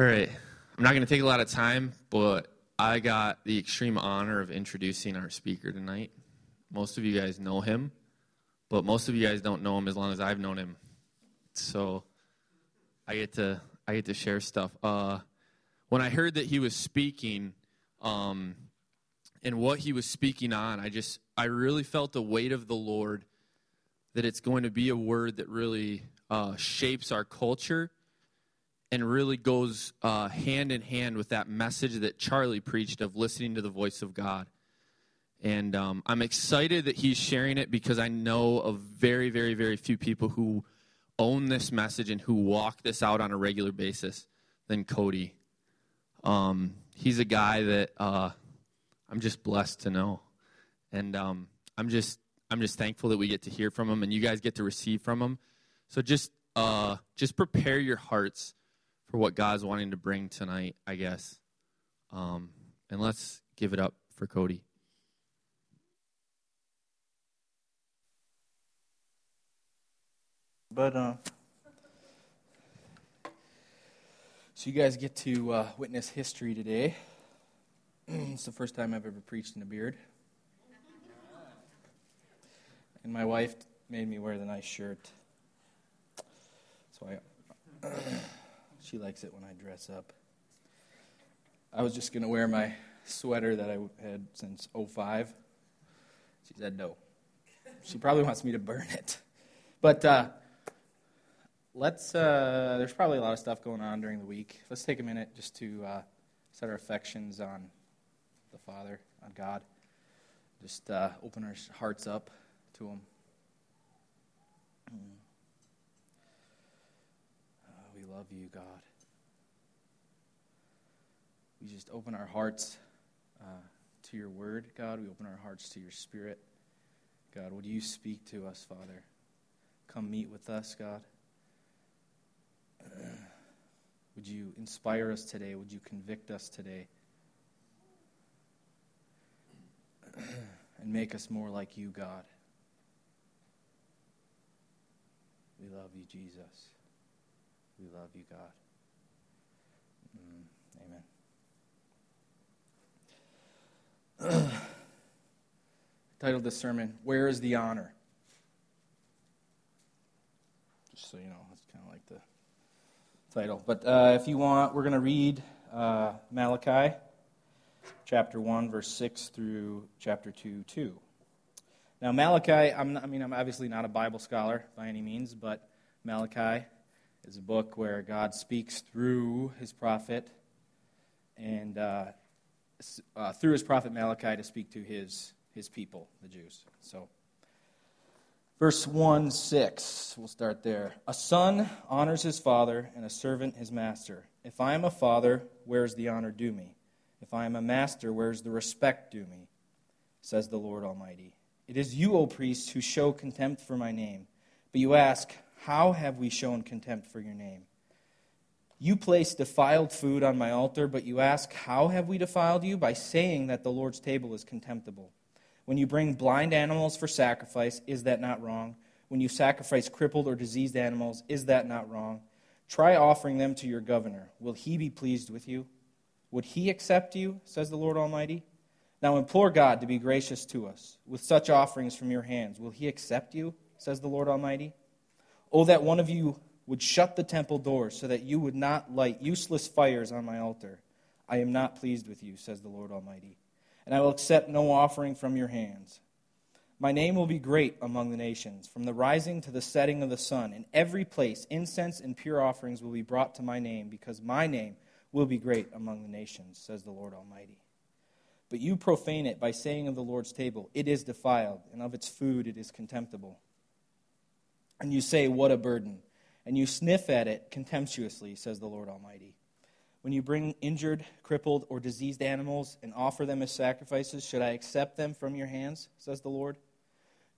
All right. I'm not going to take a lot of time, but I got the extreme honor of introducing our speaker tonight. Most of you guys know him, but most of you guys don't know him as long as I've known him. So I get to I get to share stuff. Uh, when I heard that he was speaking, um, and what he was speaking on, I just I really felt the weight of the Lord that it's going to be a word that really uh, shapes our culture and really goes uh, hand in hand with that message that Charlie preached of listening to the voice of God. And um, I'm excited that he's sharing it because I know of very, very, very few people who own this message and who walk this out on a regular basis than Cody. Um, he's a guy that uh, I'm just blessed to know, and um, I'm just I'm just thankful that we get to hear from him and you guys get to receive from him. So just uh, just prepare your hearts for what God's wanting to bring tonight, I guess. Um, and let's give it up for Cody. But uh, so you guys get to uh, witness history today. it's the first time I've ever preached in a beard, and my wife made me wear the nice shirt. So I, she likes it when I dress up. I was just going to wear my sweater that I had since 05. She said no. She probably wants me to burn it. But uh, let's, uh, there's probably a lot of stuff going on during the week. Let's take a minute just to uh, set our affections on the Father, on God. Just uh, open our hearts up to Him. Mm. Oh, we love you, God. We just open our hearts uh, to your word, God. We open our hearts to your spirit. God, would you speak to us, Father? Come meet with us, God. Would you inspire us today? Would you convict us today? and make us more like you, God. We love you, Jesus. We love you, God. Mm, amen. Titled this sermon, Where is the Honor? Just so you know, that's kind of like the title. But uh, if you want, we're going to read uh, Malachi chapter 1, verse 6 through chapter 2, 2. Now, Malachi, not, I mean, I'm obviously not a Bible scholar by any means, but Malachi is a book where God speaks through his prophet and uh, uh, through his prophet Malachi to speak to his, his people, the Jews. So, verse 1 6, we'll start there. A son honors his father, and a servant his master. If I am a father, where is the honor due me? If I am a master, where is the respect due me? Says the Lord Almighty. It is you, O priests, who show contempt for my name. But you ask, How have we shown contempt for your name? You place defiled food on my altar, but you ask, How have we defiled you? By saying that the Lord's table is contemptible. When you bring blind animals for sacrifice, is that not wrong? When you sacrifice crippled or diseased animals, is that not wrong? Try offering them to your governor. Will he be pleased with you? Would he accept you, says the Lord Almighty? Now implore God to be gracious to us. With such offerings from your hands, will he accept you, says the Lord Almighty? Oh, that one of you would shut the temple doors so that you would not light useless fires on my altar. I am not pleased with you, says the Lord Almighty, and I will accept no offering from your hands. My name will be great among the nations, from the rising to the setting of the sun. In every place, incense and pure offerings will be brought to my name, because my name will be great among the nations, says the Lord Almighty. But you profane it by saying of the Lord's table, It is defiled, and of its food it is contemptible. And you say, What a burden! And you sniff at it contemptuously, says the Lord Almighty. When you bring injured, crippled, or diseased animals and offer them as sacrifices, should I accept them from your hands, says the Lord?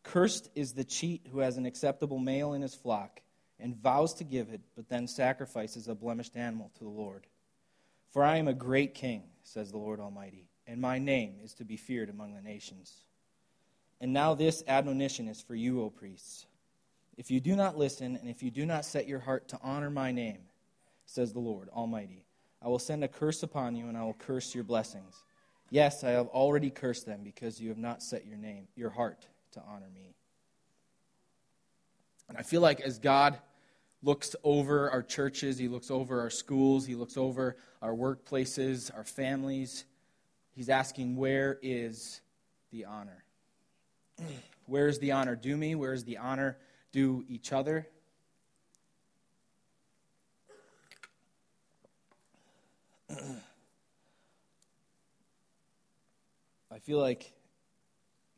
Cursed is the cheat who has an acceptable male in his flock and vows to give it, but then sacrifices a blemished animal to the Lord. For I am a great king, says the Lord Almighty and my name is to be feared among the nations. And now this admonition is for you, O priests. If you do not listen, and if you do not set your heart to honor my name, says the Lord Almighty, I will send a curse upon you, and I will curse your blessings. Yes, I have already cursed them because you have not set your name, your heart, to honor me. And I feel like as God looks over our churches, He looks over our schools, He looks over our workplaces, our families, He's asking, where is the honor? Where is the honor due me? Where is the honor due each other? I feel like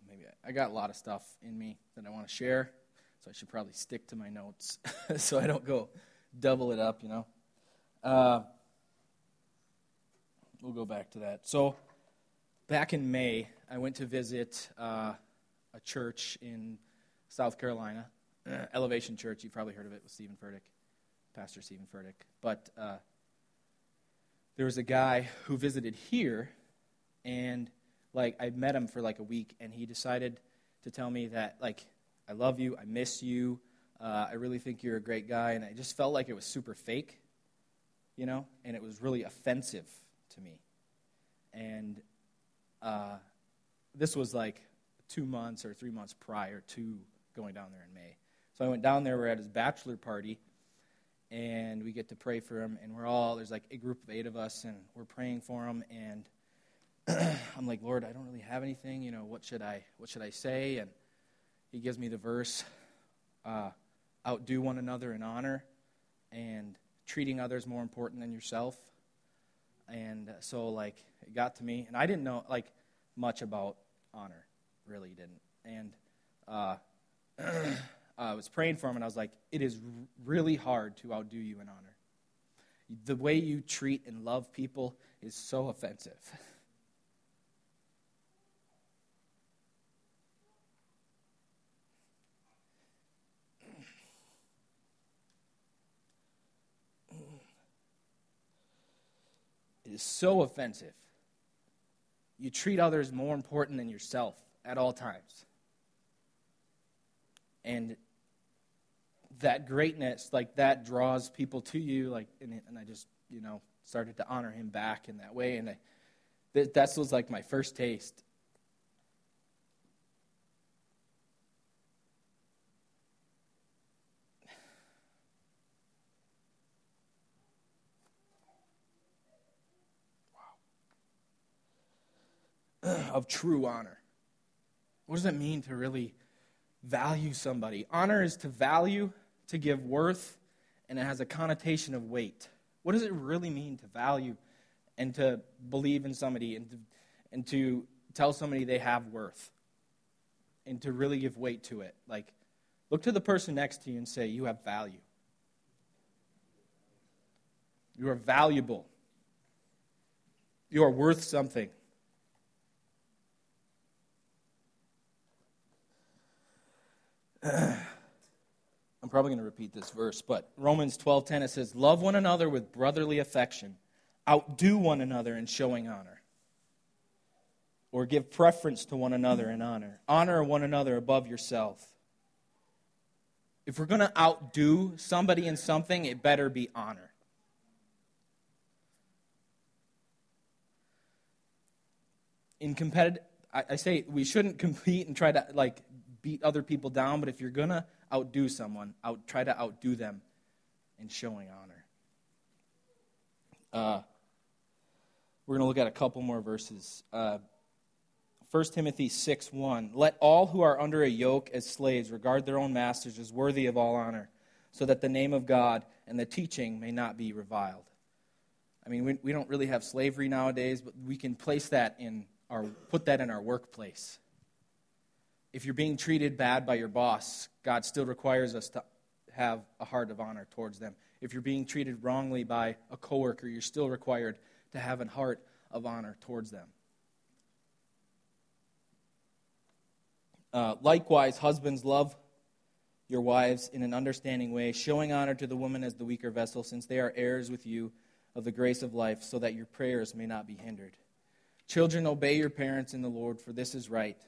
maybe I got a lot of stuff in me that I want to share, so I should probably stick to my notes so I don't go double it up, you know. Uh, we'll go back to that. So, back in May, I went to visit uh, a church in South Carolina, uh, Elevation Church. You've probably heard of it with Stephen Furtick, Pastor Stephen Furtick. But uh, there was a guy who visited here, and like I met him for like a week, and he decided to tell me that like I love you, I miss you, uh, I really think you're a great guy, and I just felt like it was super fake, you know, and it was really offensive to me, and uh, this was like two months or three months prior to going down there in May. So I went down there. We're at his bachelor party, and we get to pray for him. And we're all there's like a group of eight of us, and we're praying for him. And I'm like, Lord, I don't really have anything. You know, what should I what should I say? And He gives me the verse: uh, outdo one another in honor, and treating others more important than yourself. And so, like, it got to me, and I didn't know like much about honor, really didn't. And uh, I was praying for him, and I was like, it is really hard to outdo you in honor. The way you treat and love people is so offensive. It is so offensive. You treat others more important than yourself at all times. And that greatness, like that, draws people to you. Like, and, and I just, you know, started to honor him back in that way. And I, that, that was like my first taste. Of true honor. What does it mean to really value somebody. Honor is to value, to give worth, and it has a connotation of weight. What does it really mean to value and to believe in somebody and to, and to tell somebody they have worth and to really give weight to it? Like, look to the person next to you and say, You have value. You are valuable. You are worth something. I'm probably going to repeat this verse, but Romans 12:10 it says, "Love one another with brotherly affection, outdo one another in showing honor." Or give preference to one another in honor. Honor one another above yourself. If we're going to outdo somebody in something, it better be honor. In competitive I, I say we shouldn't compete and try to like beat other people down, but if you're going to outdo someone, out, try to outdo them in showing honor. Uh, we're going to look at a couple more verses. Uh, 1 Timothy 6 1. Let all who are under a yoke as slaves regard their own masters as worthy of all honor, so that the name of God and the teaching may not be reviled. I mean, we, we don't really have slavery nowadays, but we can place that in our, put that in our workplace if you're being treated bad by your boss, God still requires us to have a heart of honor towards them. If you're being treated wrongly by a coworker, you're still required to have a heart of honor towards them. Uh, likewise, husbands, love your wives in an understanding way, showing honor to the woman as the weaker vessel, since they are heirs with you of the grace of life, so that your prayers may not be hindered. Children, obey your parents in the Lord, for this is right.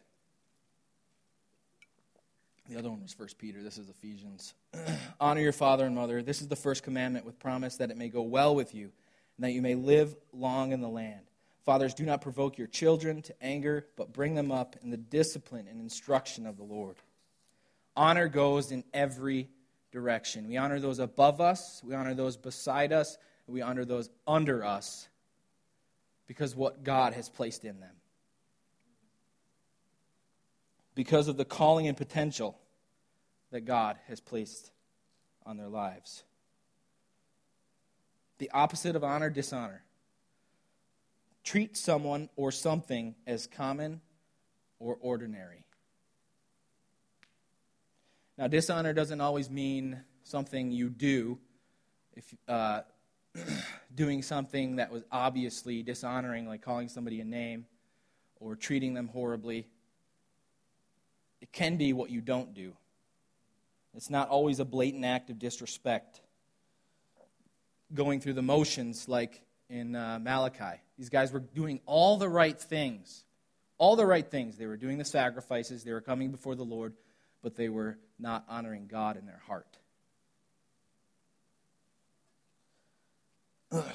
The other one was First Peter. This is Ephesians. Honor your father and mother. This is the first commandment with promise that it may go well with you and that you may live long in the land. Fathers, do not provoke your children to anger, but bring them up in the discipline and instruction of the Lord. Honor goes in every direction. We honor those above us, we honor those beside us, and we honor those under us because what God has placed in them. Because of the calling and potential that God has placed on their lives. The opposite of honor, dishonor. Treat someone or something as common or ordinary. Now, dishonor doesn't always mean something you do. If uh, doing something that was obviously dishonoring, like calling somebody a name or treating them horribly, it can be what you don't do. It's not always a blatant act of disrespect. Going through the motions, like in uh, Malachi. These guys were doing all the right things. All the right things. They were doing the sacrifices, they were coming before the Lord, but they were not honoring God in their heart.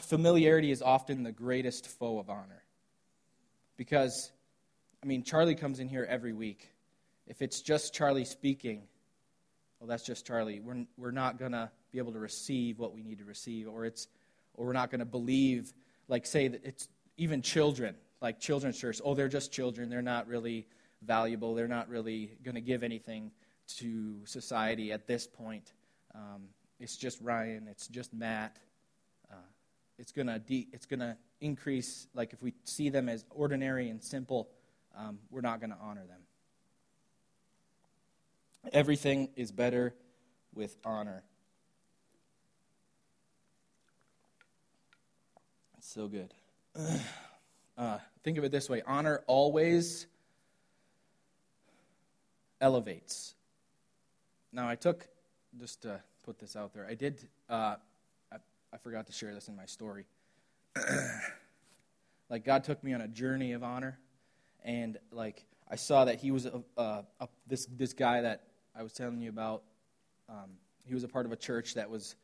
Familiarity is often the greatest foe of honor. Because, I mean, Charlie comes in here every week. If it's just Charlie speaking, well, that's just Charlie. We're, we're not going to be able to receive what we need to receive, or, it's, or we're not going to believe, like, say that it's even children, like children's church. Oh, they're just children. They're not really valuable. They're not really going to give anything to society at this point. Um, it's just Ryan. It's just Matt. Uh, it's to de- it's to increase. Like if we see them as ordinary and simple, um, we're not to honor them. Everything is better with honor. It's so good. Uh, think of it this way honor always elevates. Now, I took, just to put this out there, I did, uh, I, I forgot to share this in my story. like, God took me on a journey of honor, and, like, I saw that he was a, a, a, this, this guy that I was telling you about, um, he was a part of a church that was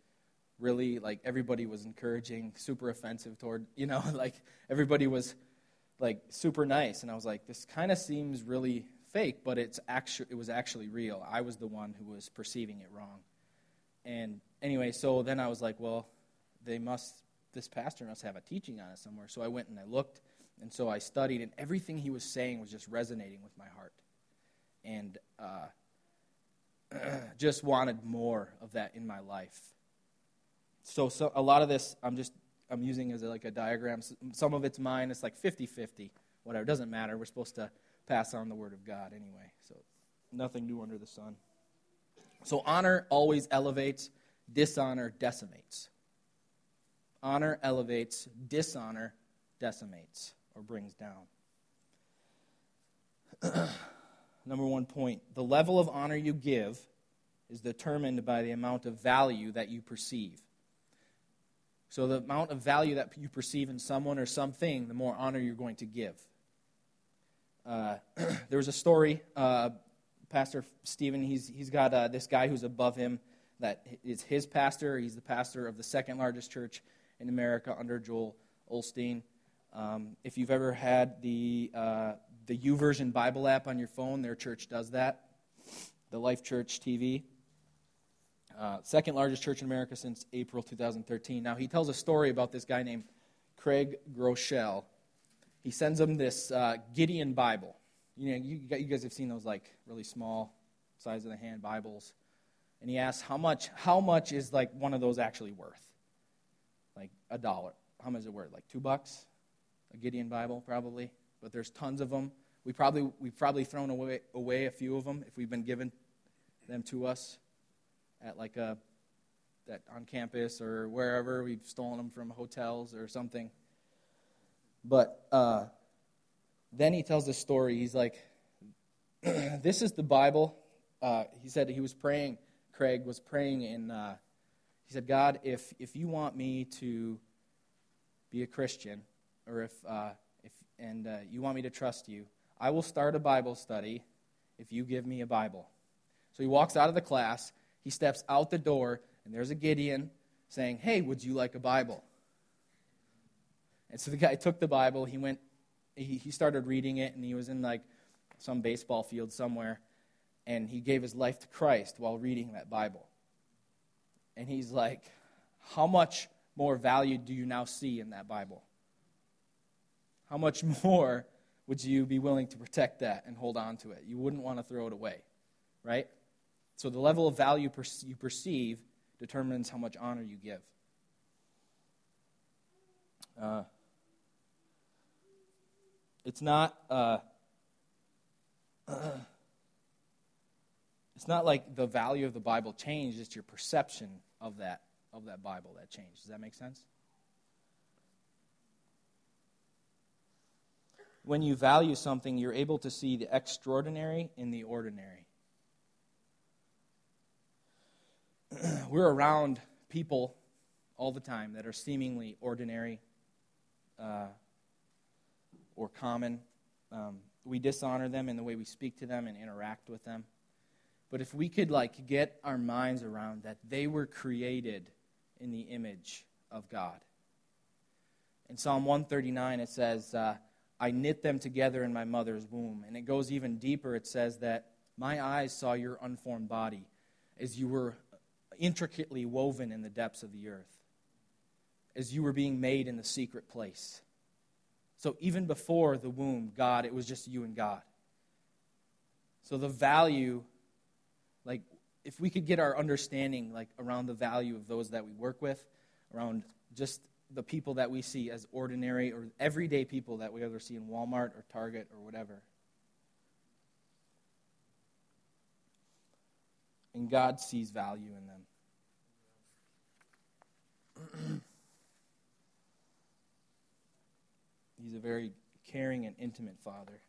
really like everybody was encouraging, super offensive toward, you know, like everybody was like super nice. And I was like, this kind of seems really fake, but it's actually, it was actually real. I was the one who was perceiving it wrong. And anyway, so then I was like, well, they must, this pastor must have a teaching on it somewhere. So I went and I looked, and so I studied, and everything he was saying was just resonating with my heart. And, uh, just wanted more of that in my life. So, so a lot of this I'm just I'm using as like a diagram. Some of it's mine. It's like 50-50. Whatever. It doesn't matter. We're supposed to pass on the word of God anyway. So nothing new under the sun. So honor always elevates, dishonor decimates. Honor elevates, dishonor decimates or brings down. number one point the level of honor you give is determined by the amount of value that you perceive. So, the amount of value that you perceive in someone or something, the more honor you're going to give. Uh, there was a story, uh, Pastor Stephen, he's, he's got uh, this guy who's above him that is his pastor. He's the pastor of the second largest church in America under Joel Osteen. Um, if you've ever had the uh, the YouVersion Bible app on your phone. Their church does that. The Life Church TV. Uh, second largest church in America since April 2013. Now, he tells a story about this guy named Craig Groeschel. He sends him this uh, Gideon Bible. You know, you, you guys have seen those like really small, size of the hand Bibles. And he asks, how much, how much is like one of those actually worth? Like a dollar. How much is it worth? Like two bucks? A Gideon Bible, probably but there's tons of them. We probably, we've probably thrown away, away a few of them if we've been given them to us at like a, that on campus or wherever. We've stolen them from hotels or something. But uh, then he tells this story. He's like, This is the Bible. Uh, he said he was praying, Craig was praying in, uh, he said, God, if, if you want me to be a Christian, or if, uh, and uh, you want me to trust you, I will start a Bible study if you give me a Bible. So he walks out of the class, he steps out the door, and there's a Gideon saying, Hey, would you like a Bible? And so the guy took the Bible, he went, he, he started reading it, and he was in like some baseball field somewhere, and he gave his life to Christ while reading that Bible. And he's like, How much more value do you now see in that Bible? How much more would you be willing to protect that and hold on to it? You wouldn't want to throw it away, right? So the level of value you perceive determines how much honor you give. Uh, it's not. Uh, it's not like the value of the Bible changed; it's your perception of that of that Bible that changed. Does that make sense? When you value something, you're able to see the extraordinary in the ordinary. We're around people all the time that are seemingly ordinary uh, or common. Um, we dishonor them in the way we speak to them and interact with them. But if we could like get our minds around that they were created in the image of God. In Psalm 139 it says, uh, I knit them together in my mother's womb. And it goes even deeper. It says that my eyes saw your unformed body as you were intricately woven in the depths of the earth, as you were being made in the secret place. So even before the womb, God, it was just you and God. So the value, like, if we could get our understanding, like, around the value of those that we work with, around just the people that we see as ordinary or everyday people that we either see in Walmart or Target or whatever. And God sees value in them. He's a very caring and intimate father.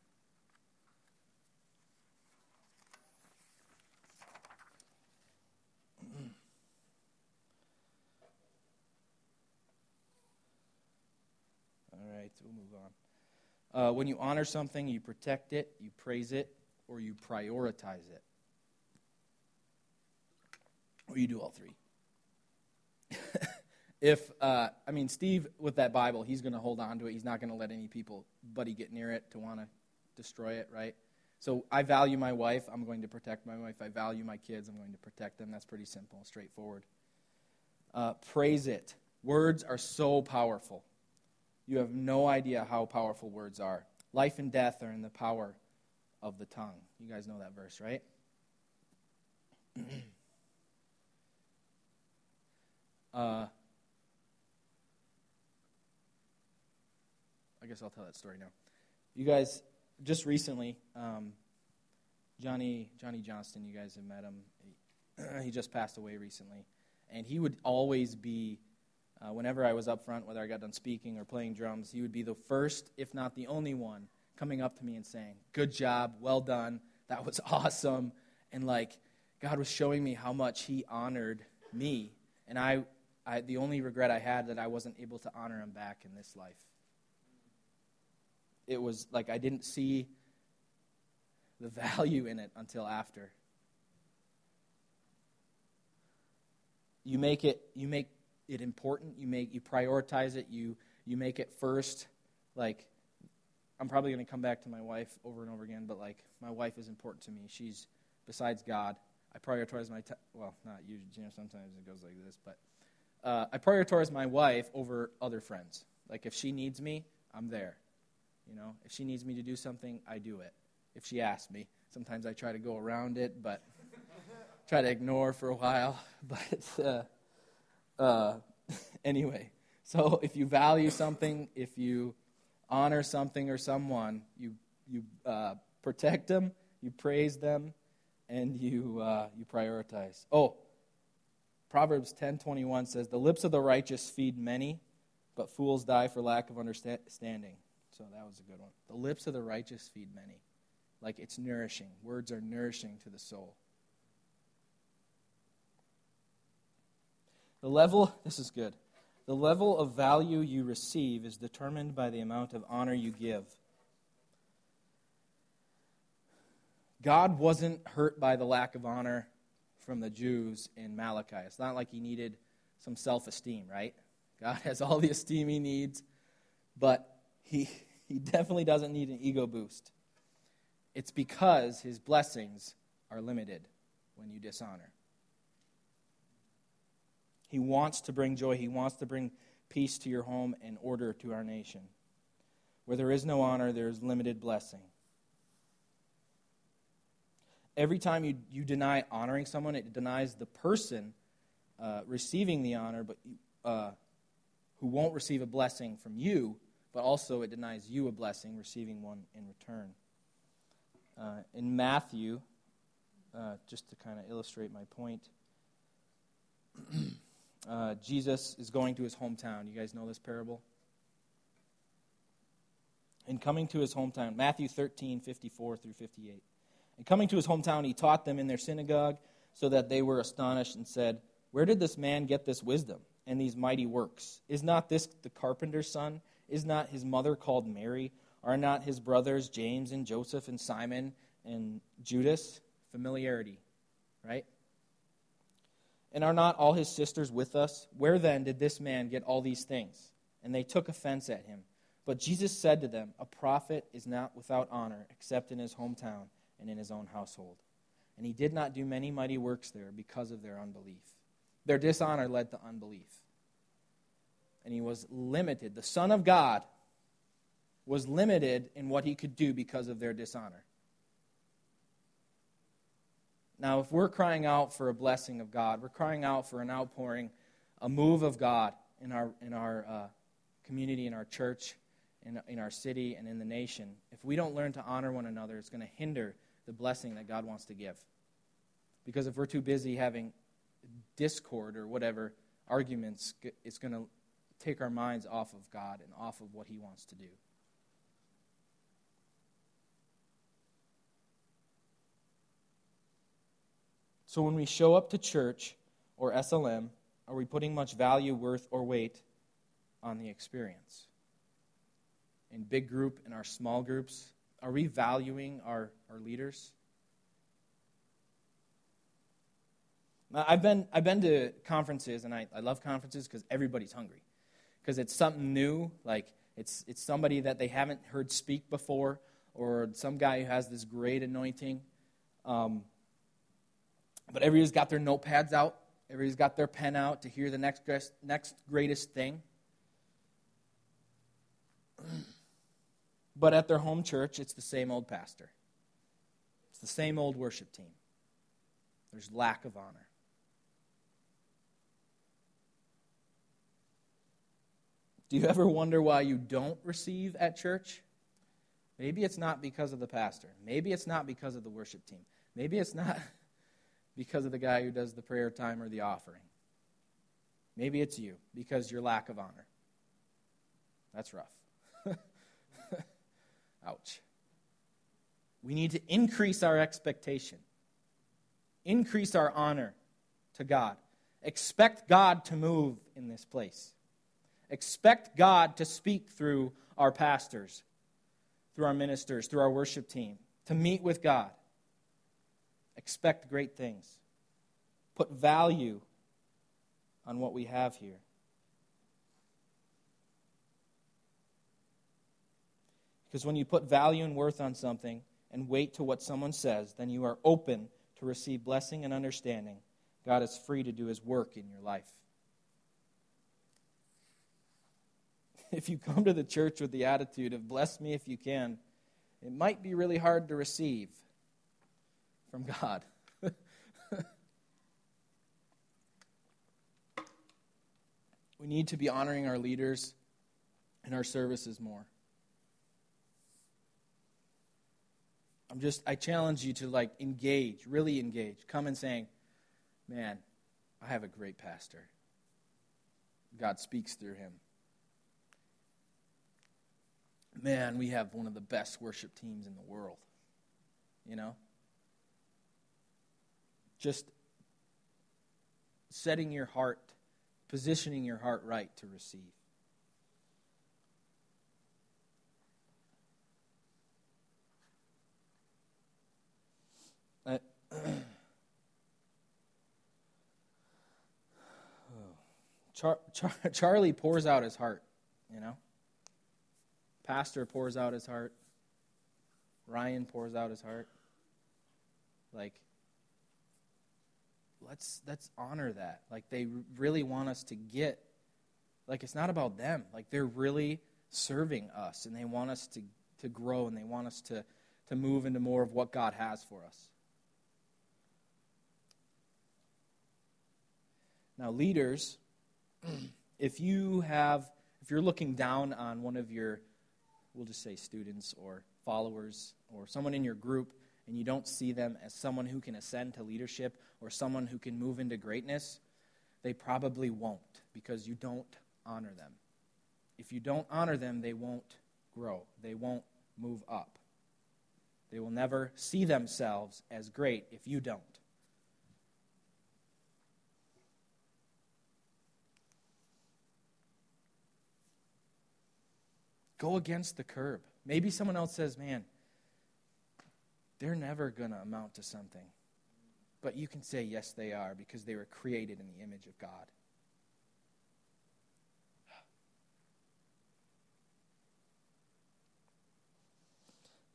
Right, we'll move on. Uh, when you honor something, you protect it, you praise it, or you prioritize it. Or you do all three. if, uh, I mean, Steve, with that Bible, he's going to hold on to it. He's not going to let any people, buddy, get near it to want to destroy it, right? So I value my wife. I'm going to protect my wife. I value my kids. I'm going to protect them. That's pretty simple, straightforward. Uh, praise it. Words are so powerful. You have no idea how powerful words are. Life and death are in the power of the tongue. You guys know that verse, right? uh, I guess I'll tell that story now. You guys, just recently, um, Johnny Johnny Johnston, you guys have met him. He, he just passed away recently, and he would always be uh, whenever I was up front, whether I got done speaking or playing drums, he would be the first, if not the only one, coming up to me and saying, Good job, well done, that was awesome. And like, God was showing me how much he honored me. And I, I, the only regret I had that I wasn't able to honor him back in this life. It was like I didn't see the value in it until after. You make it, you make it important. You make you prioritize it. You you make it first. Like I'm probably going to come back to my wife over and over again, but like my wife is important to me. She's besides God. I prioritize my well, not usually. You know, sometimes it goes like this, but uh, I prioritize my wife over other friends. Like if she needs me, I'm there. You know, if she needs me to do something, I do it. If she asks me, sometimes I try to go around it, but try to ignore for a while. But uh, uh, anyway, so if you value something, if you honor something or someone, you, you uh, protect them, you praise them, and you, uh, you prioritize. Oh, Proverbs 10:21 says, "The lips of the righteous feed many, but fools die for lack of understanding." So that was a good one. The lips of the righteous feed many. Like it's nourishing. Words are nourishing to the soul. The level, this is good. The level of value you receive is determined by the amount of honor you give. God wasn't hurt by the lack of honor from the Jews in Malachi. It's not like he needed some self esteem, right? God has all the esteem he needs, but he, he definitely doesn't need an ego boost. It's because his blessings are limited when you dishonor. He wants to bring joy, he wants to bring peace to your home and order to our nation. Where there is no honor, there is limited blessing. Every time you, you deny honoring someone, it denies the person uh, receiving the honor, but uh, who won't receive a blessing from you, but also it denies you a blessing, receiving one in return. Uh, in Matthew, uh, just to kind of illustrate my point, uh, Jesus is going to his hometown. You guys know this parable? In coming to his hometown, Matthew 13, 54 through 58. And coming to his hometown, he taught them in their synagogue, so that they were astonished and said, Where did this man get this wisdom and these mighty works? Is not this the carpenter's son? Is not his mother called Mary? Are not his brothers James and Joseph and Simon and Judas? Familiarity, right? And are not all his sisters with us? Where then did this man get all these things? And they took offense at him. But Jesus said to them, A prophet is not without honor except in his hometown and in his own household. And he did not do many mighty works there because of their unbelief. Their dishonor led to unbelief. And he was limited. The Son of God was limited in what he could do because of their dishonor. Now, if we're crying out for a blessing of God, we're crying out for an outpouring, a move of God in our, in our uh, community, in our church, in, in our city, and in the nation, if we don't learn to honor one another, it's going to hinder the blessing that God wants to give. Because if we're too busy having discord or whatever arguments, it's going to take our minds off of God and off of what He wants to do. So when we show up to church or SLM, are we putting much value, worth, or weight on the experience? In big group, in our small groups, are we valuing our, our leaders? Now, I've been, I've been to conferences, and I, I love conferences because everybody's hungry. Because it's something new, like it's, it's somebody that they haven't heard speak before, or some guy who has this great anointing. Um, but everybody's got their notepads out. Everybody's got their pen out to hear the next, next greatest thing. But at their home church, it's the same old pastor. It's the same old worship team. There's lack of honor. Do you ever wonder why you don't receive at church? Maybe it's not because of the pastor. Maybe it's not because of the worship team. Maybe it's not because of the guy who does the prayer time or the offering. Maybe it's you because your lack of honor. That's rough. Ouch. We need to increase our expectation, increase our honor to God. Expect God to move in this place. Expect God to speak through our pastors, through our ministers, through our worship team, to meet with God. Expect great things. Put value on what we have here. Because when you put value and worth on something and wait to what someone says, then you are open to receive blessing and understanding. God is free to do his work in your life. If you come to the church with the attitude of bless me if you can, it might be really hard to receive from God. we need to be honoring our leaders and our services more. I'm just, I challenge you to like engage, really engage. Come and saying, man, I have a great pastor. God speaks through him. Man, we have one of the best worship teams in the world. You know? Just setting your heart, positioning your heart right to receive. Char- Char- Charlie pours out his heart, you know? pastor pours out his heart, Ryan pours out his heart. Like, let's let's honor that. Like they really want us to get. Like it's not about them. Like they're really serving us, and they want us to to grow, and they want us to to move into more of what God has for us. Now, leaders, if you have, if you're looking down on one of your, we'll just say students or followers or someone in your group, and you don't see them as someone who can ascend to leadership or someone who can move into greatness, they probably won't because you don't honor them. If you don't honor them, they won't grow, they won't move up. They will never see themselves as great if you don't. Go against the curb. Maybe someone else says, man, they're never going to amount to something. But you can say, yes, they are, because they were created in the image of God.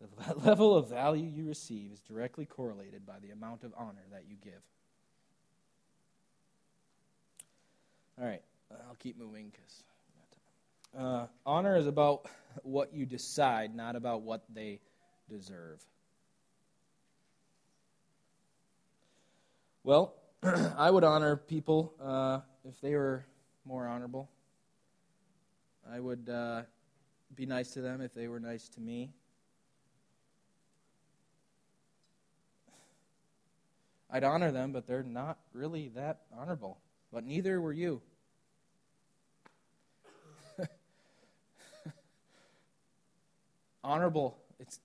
The level of value you receive is directly correlated by the amount of honor that you give. All right, I'll keep moving because uh, honor is about what you decide, not about what they deserve. Well, I would honor people uh, if they were more honorable. I would uh, be nice to them if they were nice to me. I'd honor them, but they're not really that honorable. But neither were you. honorable. It's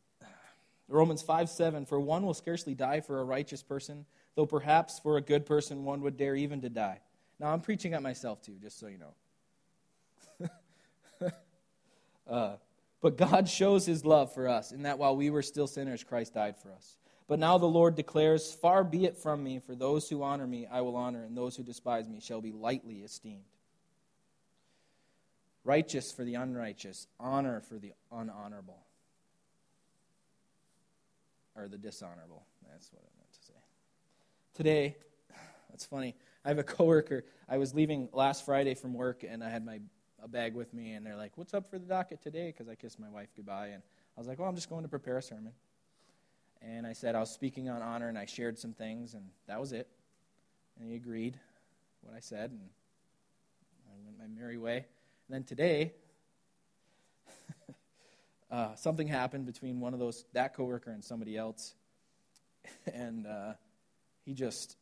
Romans 5 7. For one will scarcely die for a righteous person, though perhaps for a good person one would dare even to die. Now, I'm preaching at myself too, just so you know. uh, but God shows his love for us in that while we were still sinners, Christ died for us. But now the Lord declares, Far be it from me, for those who honor me I will honor, and those who despise me shall be lightly esteemed. Righteous for the unrighteous, honor for the unhonorable or the dishonorable. That's what I meant to say. Today, that's funny. I have a coworker. I was leaving last Friday from work, and I had my a bag with me, and they're like, "What's up for the docket today?" Because I kissed my wife goodbye, and I was like, "Well, I'm just going to prepare a sermon." And I said I was speaking on honor, and I shared some things, and that was it. And he agreed what I said, and I went my merry way. And then today, uh, something happened between one of those that coworker and somebody else, and uh, he just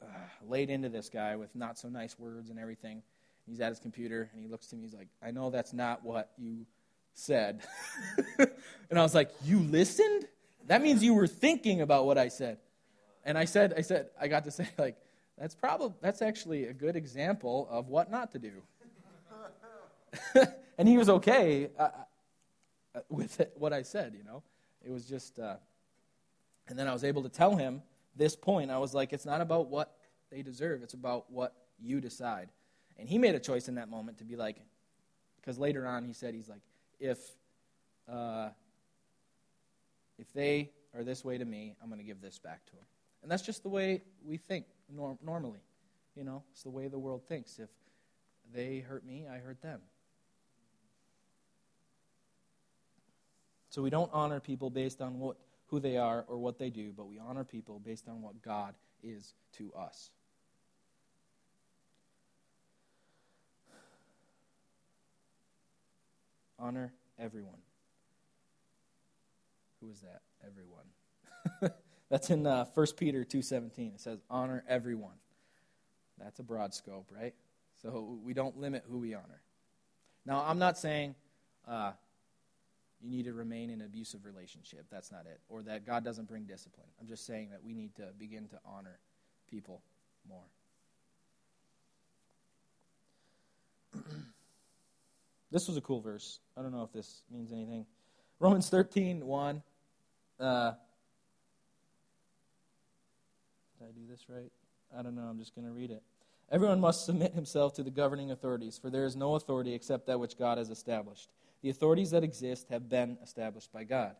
uh, laid into this guy with not so nice words and everything. He's at his computer and he looks to me. He's like, "I know that's not what you said," and I was like, "You listened? That means you were thinking about what I said." And I said, "I said I got to say like." That's probably that's actually a good example of what not to do. and he was okay. Uh, with it, what I said, you know. It was just, uh, and then I was able to tell him this point. I was like, it's not about what they deserve, it's about what you decide. And he made a choice in that moment to be like, because later on he said, he's like, if, uh, if they are this way to me, I'm going to give this back to them. And that's just the way we think norm- normally. You know, it's the way the world thinks. If they hurt me, I hurt them. So we don't honor people based on what, who they are or what they do, but we honor people based on what God is to us. Honor everyone. Who is that? Everyone. That's in uh, 1 Peter 2.17. It says, honor everyone. That's a broad scope, right? So we don't limit who we honor. Now, I'm not saying uh, you need to remain in an abusive relationship. That's not it. Or that God doesn't bring discipline. I'm just saying that we need to begin to honor people more. this was a cool verse. I don't know if this means anything. Romans 13, 1. Uh, did I do this right? I don't know. I'm just going to read it. Everyone must submit himself to the governing authorities, for there is no authority except that which God has established. The authorities that exist have been established by God.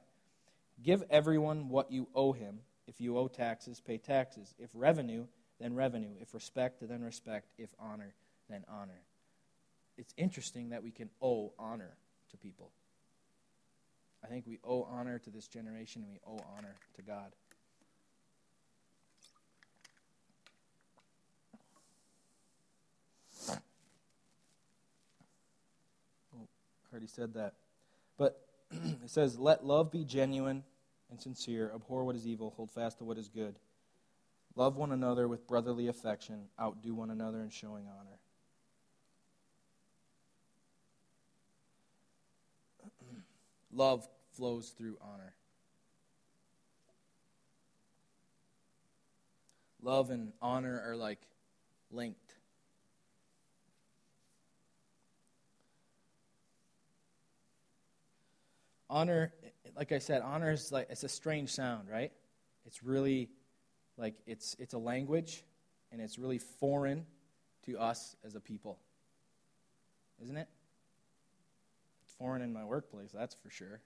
Give everyone what you owe him. If you owe taxes, pay taxes. If revenue, then revenue. If respect, then respect. If honor, then honor. It's interesting that we can owe honor to people. I think we owe honor to this generation and we owe honor to God. Oh, I already said that. But it says, Let love be genuine and sincere. Abhor what is evil. Hold fast to what is good. Love one another with brotherly affection. Outdo one another in showing honor. Love flows through honor. Love and honor are like linked. Honor, like I said, honor is like it's a strange sound, right? It's really like it's it's a language and it's really foreign to us as a people. Isn't it? It's foreign in my workplace, that's for sure.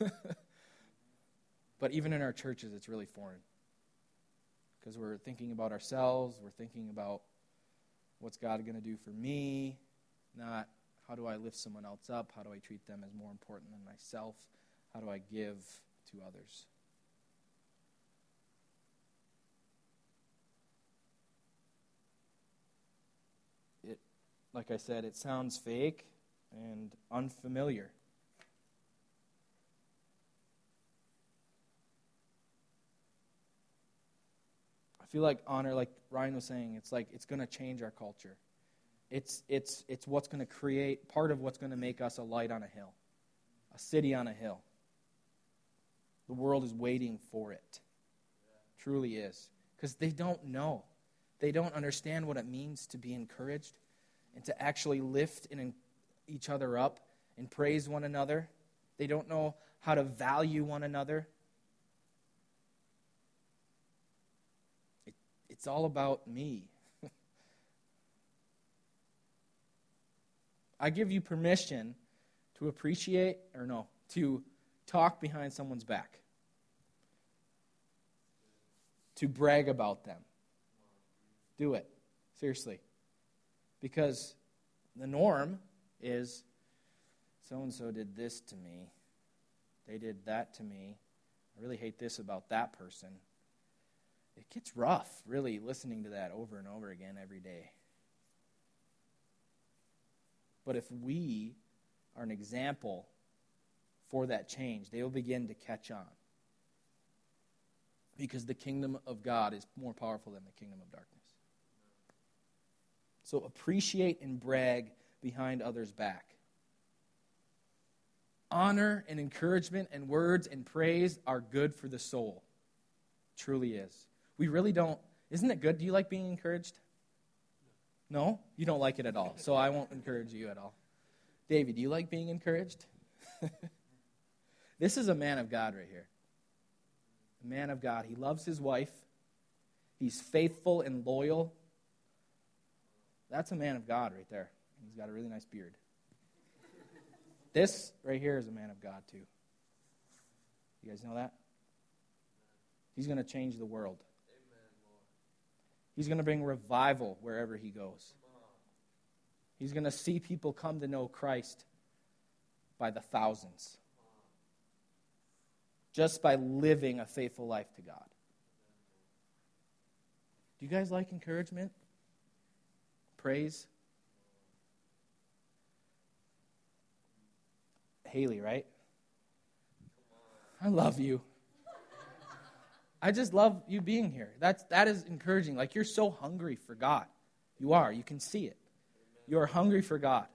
but even in our churches, it's really foreign. Because we're thinking about ourselves, we're thinking about what's God going to do for me, not how do I lift someone else up, how do I treat them as more important than myself, how do I give to others. It, like I said, it sounds fake and unfamiliar. I feel like honor, like Ryan was saying, it's like it's going to change our culture. It's, it's, it's what's going to create, part of what's going to make us a light on a hill, a city on a hill. The world is waiting for it. Truly is. Because they don't know. They don't understand what it means to be encouraged and to actually lift and each other up and praise one another. They don't know how to value one another. It's all about me. I give you permission to appreciate, or no, to talk behind someone's back, to brag about them. Do it. Seriously. Because the norm is so and so did this to me, they did that to me. I really hate this about that person it gets rough, really, listening to that over and over again every day. But if we are an example for that change, they will begin to catch on. Because the kingdom of God is more powerful than the kingdom of darkness. So appreciate and brag behind others' back. Honor and encouragement and words and praise are good for the soul. Truly is. We really don't. Isn't it good? Do you like being encouraged? No? You don't like it at all. So I won't encourage you at all. David, do you like being encouraged? this is a man of God right here. A man of God. He loves his wife, he's faithful and loyal. That's a man of God right there. He's got a really nice beard. This right here is a man of God, too. You guys know that? He's going to change the world. He's going to bring revival wherever he goes. He's going to see people come to know Christ by the thousands just by living a faithful life to God. Do you guys like encouragement? Praise? Haley, right? I love you. I just love you being here. That's, that is encouraging. Like, you're so hungry for God. You are. You can see it. You are hungry for God.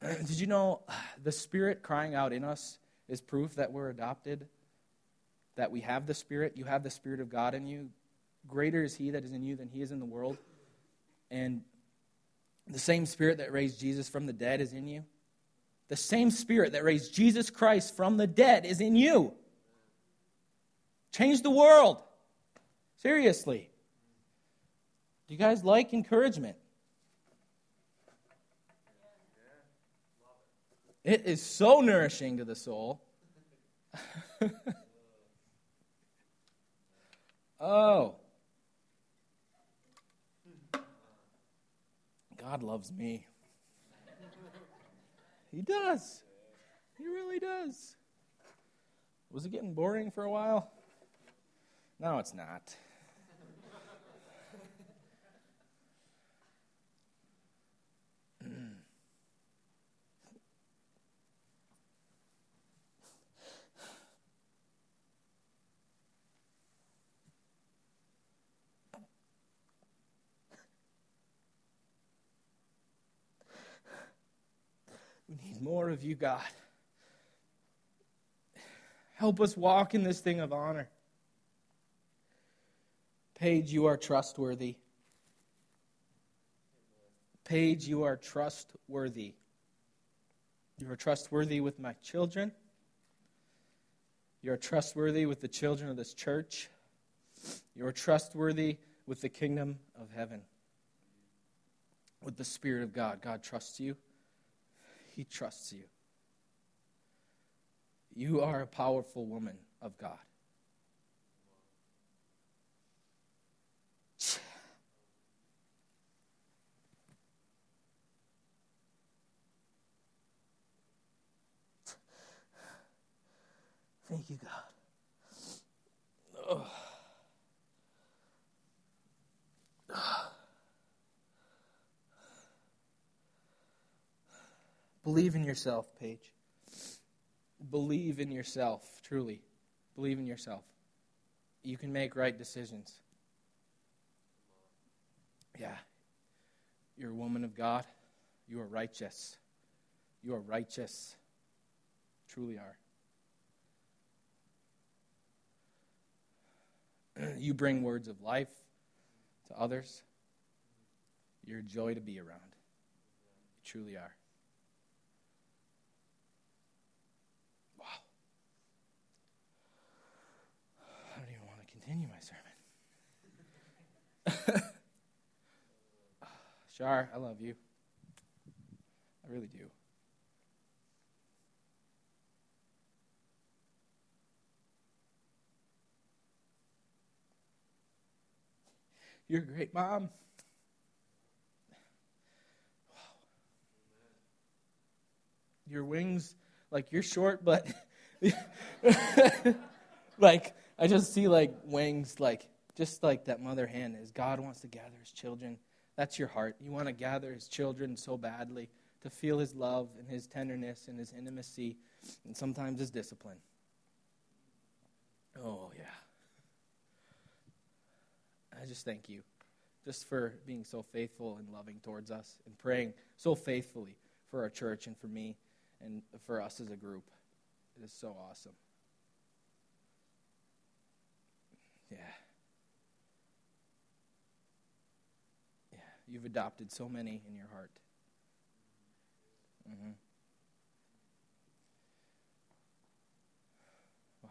Did you know the Spirit crying out in us is proof that we're adopted? That we have the Spirit? You have the Spirit of God in you. Greater is He that is in you than He is in the world. And the same Spirit that raised Jesus from the dead is in you. The same Spirit that raised Jesus Christ from the dead is in you. Change the world. Seriously. Do you guys like encouragement? It is so nourishing to the soul. oh. God loves me. He does. He really does. Was it getting boring for a while? No, it's not. We need more of you, God. Help us walk in this thing of honor. Paige, you are trustworthy. Paige, you are trustworthy. You are trustworthy with my children. You are trustworthy with the children of this church. You are trustworthy with the kingdom of heaven. With the Spirit of God. God trusts you. He trusts you. You are a powerful woman of God. Thank you, God. Believe in yourself, Paige. Believe in yourself, truly. Believe in yourself. You can make right decisions. Yeah. You're a woman of God. You are righteous. You are righteous. Truly are. you bring words of life to others. You're a joy to be around. You truly are. Wow. I don't even want to continue my sermon. Ah, Shar, I love you. I really do. You're a great mom. Wow. Your wings, like you're short, but like I just see like wings, like just like that mother hen is. God wants to gather his children. That's your heart. You want to gather his children so badly to feel his love and his tenderness and his intimacy and sometimes his discipline. Oh, yeah. I just thank you just for being so faithful and loving towards us and praying so faithfully for our church and for me and for us as a group. It is so awesome. Yeah. Yeah. You've adopted so many in your heart. Mm-hmm. Wow.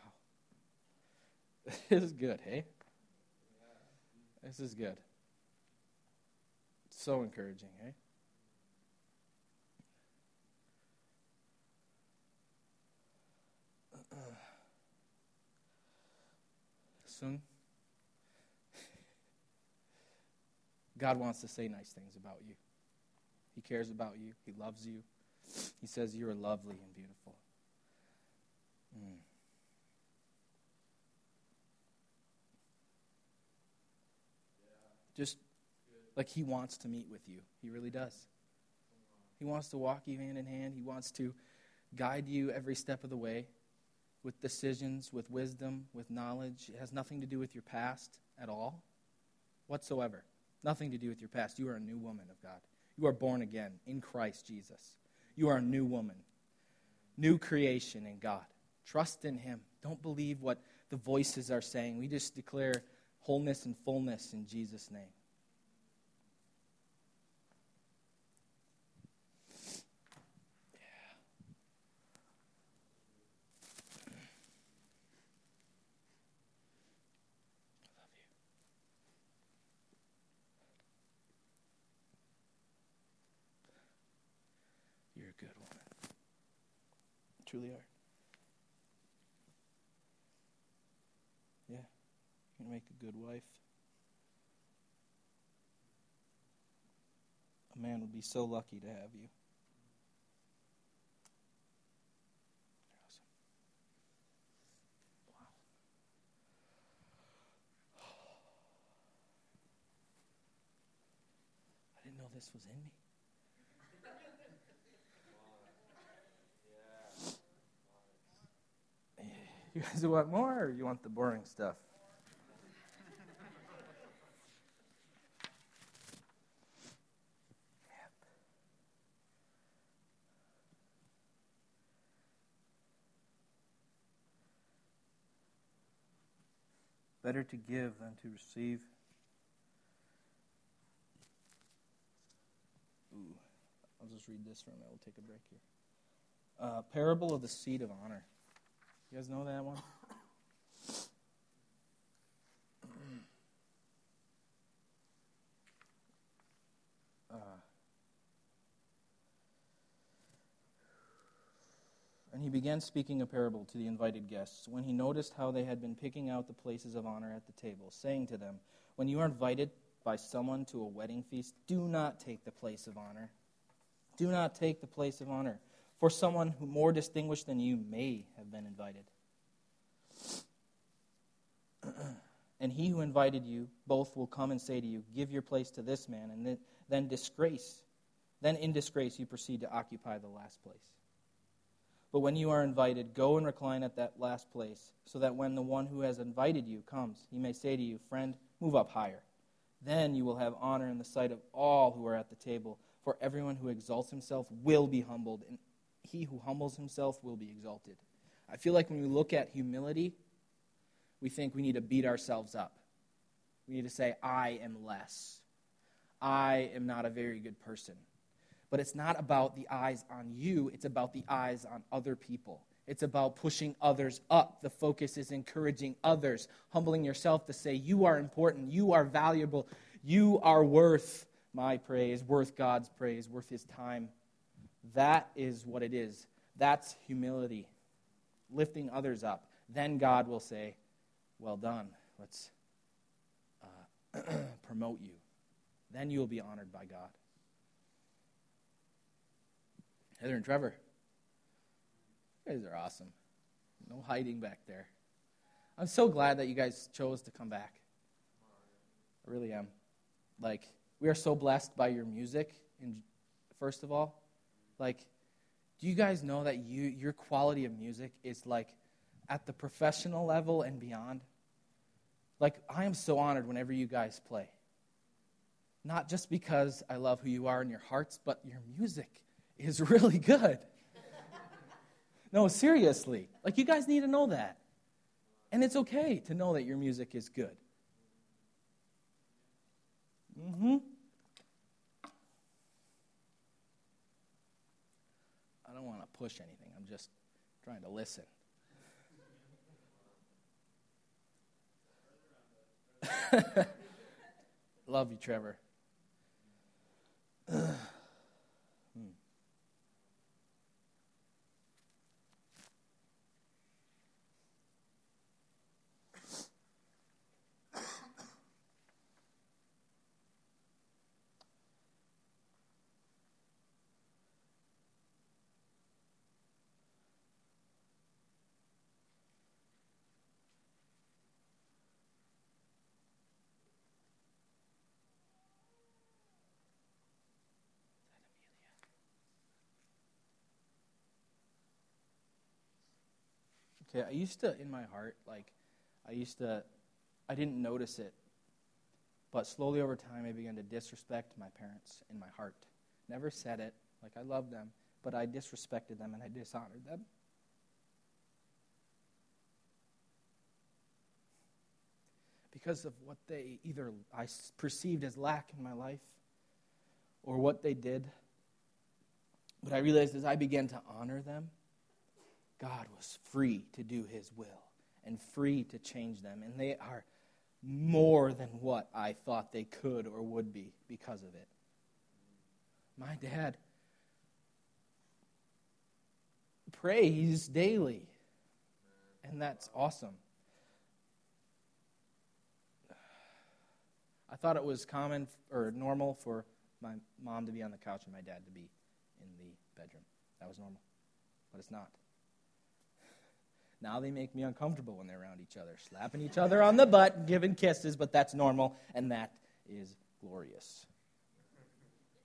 This is good, hey? This is good. So encouraging, hey? soon. God wants to say nice things about you. He cares about you. He loves you. He says you are lovely and beautiful. Mm. Just like He wants to meet with you. He really does. He wants to walk you hand in hand. He wants to guide you every step of the way with decisions, with wisdom, with knowledge. It has nothing to do with your past at all, whatsoever. Nothing to do with your past. You are a new woman of God. You are born again in Christ Jesus. You are a new woman, new creation in God. Trust in Him. Don't believe what the voices are saying. We just declare wholeness and fullness in Jesus' name. Good wife. A man would be so lucky to have you. I didn't know this was in me. You guys want more, or you want the boring stuff? Better to give than to receive. Ooh, I'll just read this for a minute. We'll take a break here. Uh, parable of the seed of honor. You guys know that one? Uh, and he began speaking a parable to the invited guests when he noticed how they had been picking out the places of honor at the table, saying to them, When you are invited by someone to a wedding feast, do not take the place of honor. Do not take the place of honor for someone who more distinguished than you may have been invited. and he who invited you, both will come and say to you, Give your place to this man, and then disgrace. Then in disgrace you proceed to occupy the last place. But when you are invited, go and recline at that last place, so that when the one who has invited you comes, he may say to you, Friend, move up higher. Then you will have honor in the sight of all who are at the table. For everyone who exalts himself will be humbled, and he who humbles himself will be exalted. I feel like when we look at humility, we think we need to beat ourselves up. We need to say, I am less. I am not a very good person. But it's not about the eyes on you, it's about the eyes on other people. It's about pushing others up. The focus is encouraging others, humbling yourself to say, You are important, you are valuable, you are worth my praise, worth God's praise, worth his time. That is what it is. That's humility, lifting others up. Then God will say, Well done. Let's uh, promote you. Then you will be honored by God. Heather and Trevor, you guys are awesome. No hiding back there. I'm so glad that you guys chose to come back. I really am. Like, we are so blessed by your music, and first of all. Like, do you guys know that you, your quality of music is like at the professional level and beyond? Like, I am so honored whenever you guys play. Not just because I love who you are in your hearts, but your music is really good. no, seriously. Like, you guys need to know that. And it's okay to know that your music is good. Mm hmm. I don't want to push anything, I'm just trying to listen. Love you, Trevor. I used to, in my heart, like, I used to, I didn't notice it, but slowly over time, I began to disrespect my parents in my heart. Never said it, like, I love them, but I disrespected them and I dishonored them. Because of what they either I perceived as lack in my life or what they did. But I realized as I began to honor them, God was free to do his will and free to change them. And they are more than what I thought they could or would be because of it. My dad prays daily. And that's awesome. I thought it was common or normal for my mom to be on the couch and my dad to be in the bedroom. That was normal. But it's not. Now they make me uncomfortable when they're around each other, slapping each other on the butt, giving kisses, but that's normal, and that is glorious.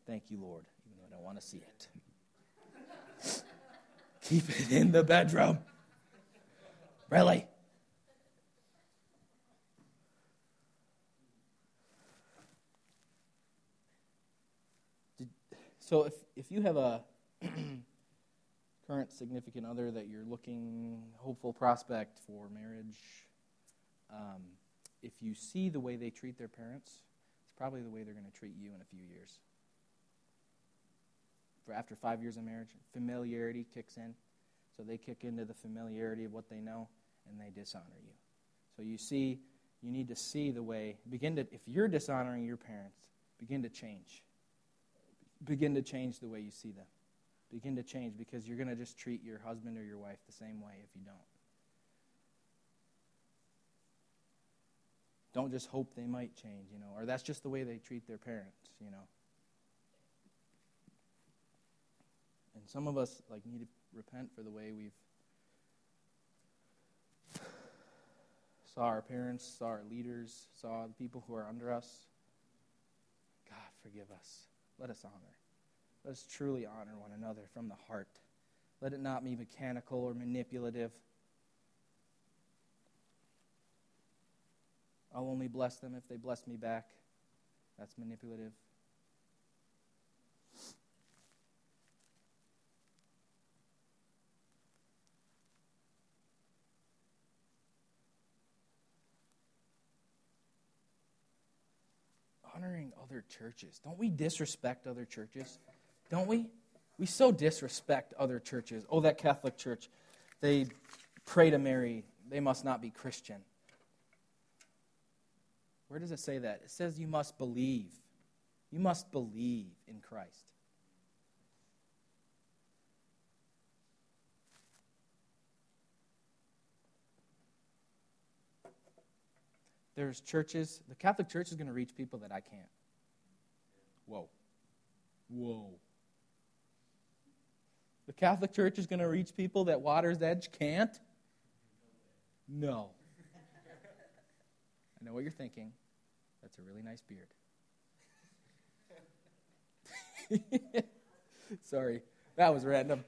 Thank you, Lord, even though I don't want to see it. Keep it in the bedroom. Really? So if, if you have a current significant other that you're looking, hopeful prospect for marriage, um, if you see the way they treat their parents, it's probably the way they're going to treat you in a few years. For after five years of marriage, familiarity kicks in. So they kick into the familiarity of what they know and they dishonor you. So you see, you need to see the way, begin to, if you're dishonoring your parents, begin to change. Begin to change the way you see them begin to change because you're going to just treat your husband or your wife the same way if you don't. Don't just hope they might change, you know, or that's just the way they treat their parents, you know. And some of us like need to repent for the way we've saw our parents, saw our leaders, saw the people who are under us. God, forgive us. Let us honor. Let us truly honor one another from the heart. Let it not be mechanical or manipulative. I'll only bless them if they bless me back. That's manipulative. Honoring other churches. Don't we disrespect other churches? Don't we? We so disrespect other churches. Oh, that Catholic church, they pray to Mary. They must not be Christian. Where does it say that? It says you must believe. You must believe in Christ. There's churches, the Catholic Church is going to reach people that I can't. Whoa. Whoa. Catholic Church is going to reach people that Water's Edge can't? No. I know what you're thinking. That's a really nice beard. Sorry, that was random.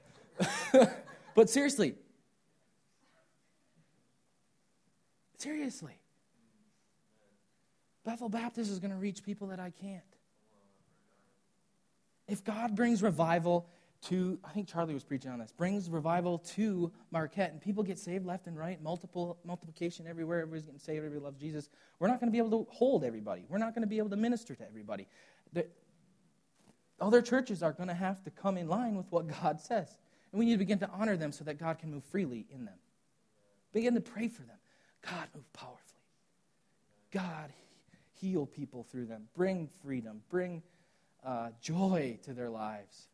but seriously, seriously, Bethel Baptist is going to reach people that I can't. If God brings revival to, I think Charlie was preaching on this, brings revival to Marquette, and people get saved left and right, multiple multiplication everywhere, everybody's getting saved, everybody loves Jesus. We're not going to be able to hold everybody. We're not going to be able to minister to everybody. The, other churches are going to have to come in line with what God says. And we need to begin to honor them so that God can move freely in them. Begin to pray for them. God, move powerfully. God, heal people through them. Bring freedom. Bring uh, joy to their lives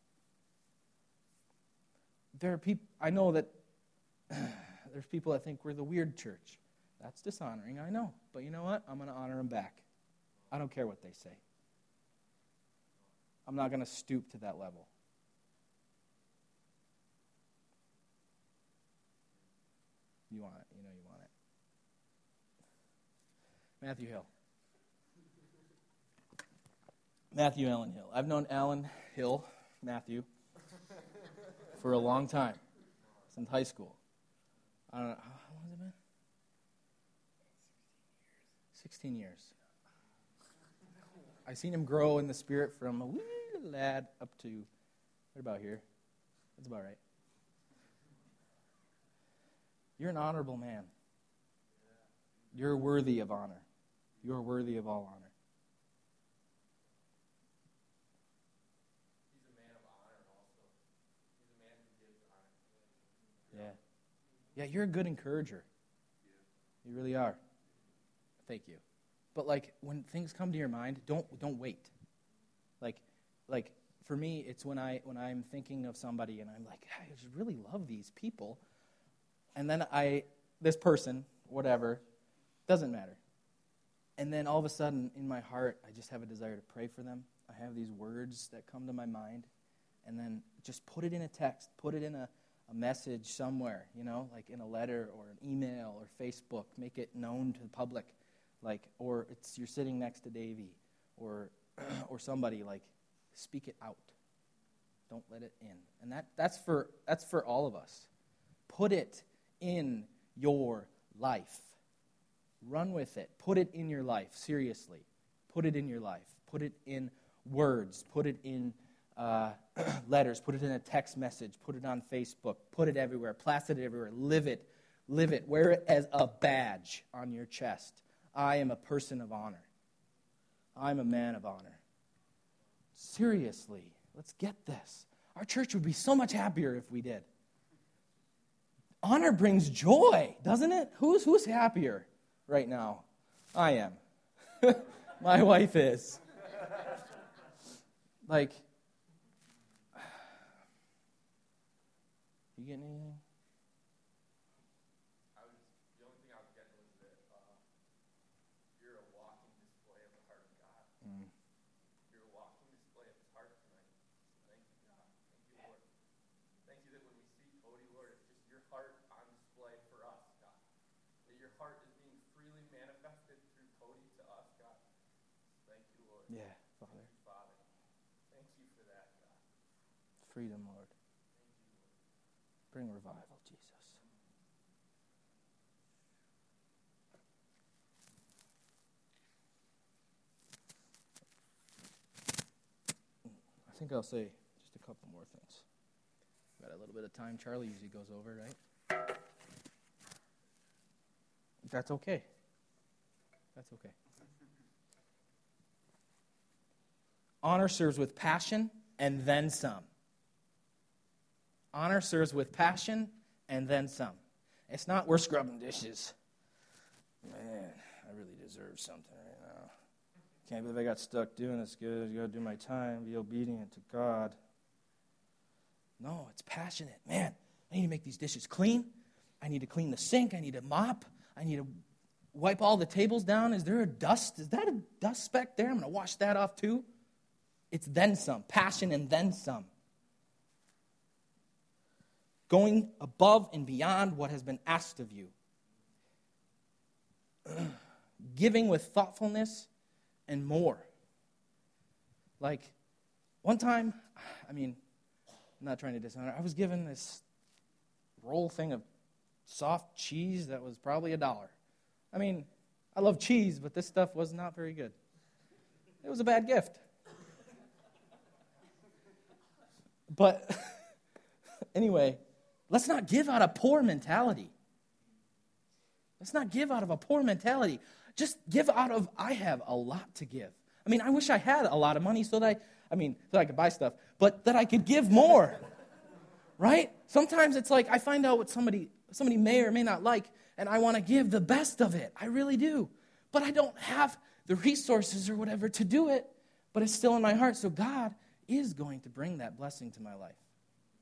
there are people, I know that there's people that think we're the weird church. That's dishonoring, I know. But you know what? I'm going to honor them back. I don't care what they say. I'm not going to stoop to that level. You want it. You know you want it. Matthew Hill. Matthew Allen Hill. I've known Allen Hill, Matthew, for a long time, since high school. I don't know, how long has it been? 16 years. I've seen him grow in the spirit from a wee lad up to, right about here. That's about right. You're an honorable man. You're worthy of honor. You're worthy of all honor. Yeah, Yeah, you're a good encourager. You really are. Thank you. But like when things come to your mind, don't don't wait. Like like for me, it's when, I, when I'm thinking of somebody and I'm like, I just really love these people. And then I, this person, whatever, doesn't matter. And then all of a sudden, in my heart, I just have a desire to pray for them. I have these words that come to my mind. And then just put it in a text, put it in a, a message somewhere, you know, like in a letter or an email or Facebook. Make it known to the public. Like, or it's you're sitting next to Davy or, or somebody, like, speak it out. Don't let it in. And that, that's, for, that's for all of us. Put it in your life. Run with it. Put it in your life, seriously. Put it in your life. Put it in words. Put it in uh, letters. Put it in a text message. Put it on Facebook. Put it everywhere. Plaster it everywhere. Live it. Live it. Wear it as a badge on your chest. I am a person of honor. I'm a man of honor. Seriously, let's get this. Our church would be so much happier if we did. Honor brings joy, doesn't it? Who's, who's happier right now? I am. My wife is. Like, you get anything? I was the only thing I was getting anything? Mm. Yeah, Father. Thank you, Father. Thank you for that, God. Freedom, Lord. Bring revival, Jesus. I think I'll say just a couple more things. Got a little bit of time. Charlie usually goes over, right? That's okay. That's okay. Honor serves with passion and then some. Honor serves with passion and then some. It's not we're scrubbing dishes. Man, I really deserve something. Can't believe I got stuck doing this good. I got to do my time, be obedient to God. No, it's passionate. Man, I need to make these dishes clean. I need to clean the sink. I need to mop. I need to wipe all the tables down. Is there a dust? Is that a dust speck there? I'm going to wash that off too. It's then some. Passion and then some. Going above and beyond what has been asked of you. Giving with thoughtfulness and more. Like, one time, I mean, I'm not trying to dishonor, I was given this roll thing of soft cheese that was probably a dollar. I mean, I love cheese, but this stuff was not very good. It was a bad gift. But anyway, let's not give out a poor mentality. Let's not give out of a poor mentality. Just give out of, I have a lot to give. I mean, I wish I had a lot of money so that I, I mean, so that I could buy stuff, but that I could give more. right? Sometimes it's like I find out what somebody somebody may or may not like, and I want to give the best of it. I really do. But I don't have the resources or whatever to do it, but it's still in my heart. So God is going to bring that blessing to my life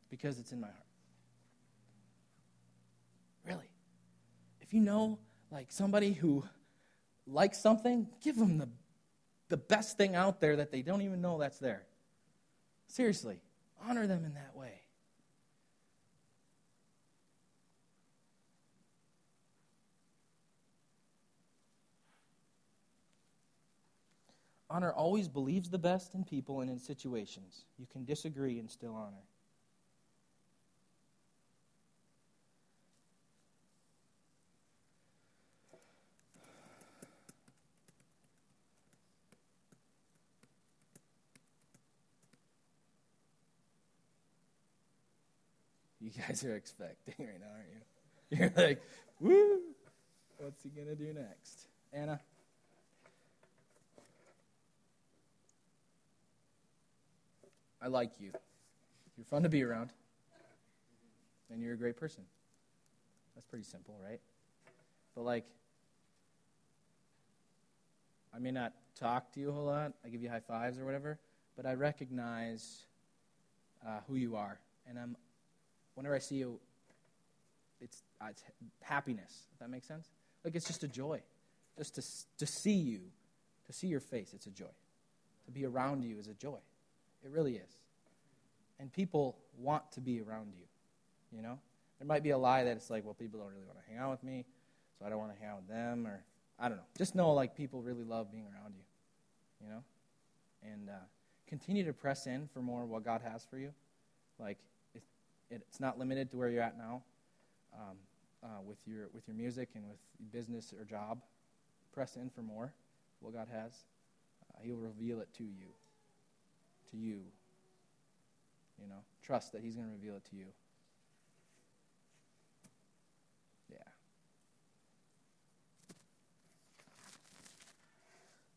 because it's in my heart. Really. If you know, like, somebody who likes something, give them the, the best thing out there that they don't even know that's there. Seriously, honor them in that way. Honor always believes the best in people and in situations. You can disagree and still honor. You guys are expecting right now, aren't you? You're like, woo, what's he going to do next? Anna? I like you. You're fun to be around. And you're a great person. That's pretty simple, right? But, like, I may not talk to you a whole lot, I give you high fives or whatever, but I recognize uh, who you are. And I'm, whenever I see you, it's, uh, it's happiness. If that makes sense? Like it's just a joy. Just to, to see you, to see your face, it's a joy. To be around you is a joy. It really is. And people want to be around you, you know? There might be a lie that it's like, well, people don't really want to hang out with me, so I don't want to hang out with them, or I don't know. Just know, like, people really love being around you, you know? And uh, continue to press in for more of what God has for you. Like, it's not limited to where you're at now um, uh, with, your, with your music and with business or job. Press in for more, what God has. Uh, he'll reveal it to you. To you. You know, trust that He's going to reveal it to you. Yeah.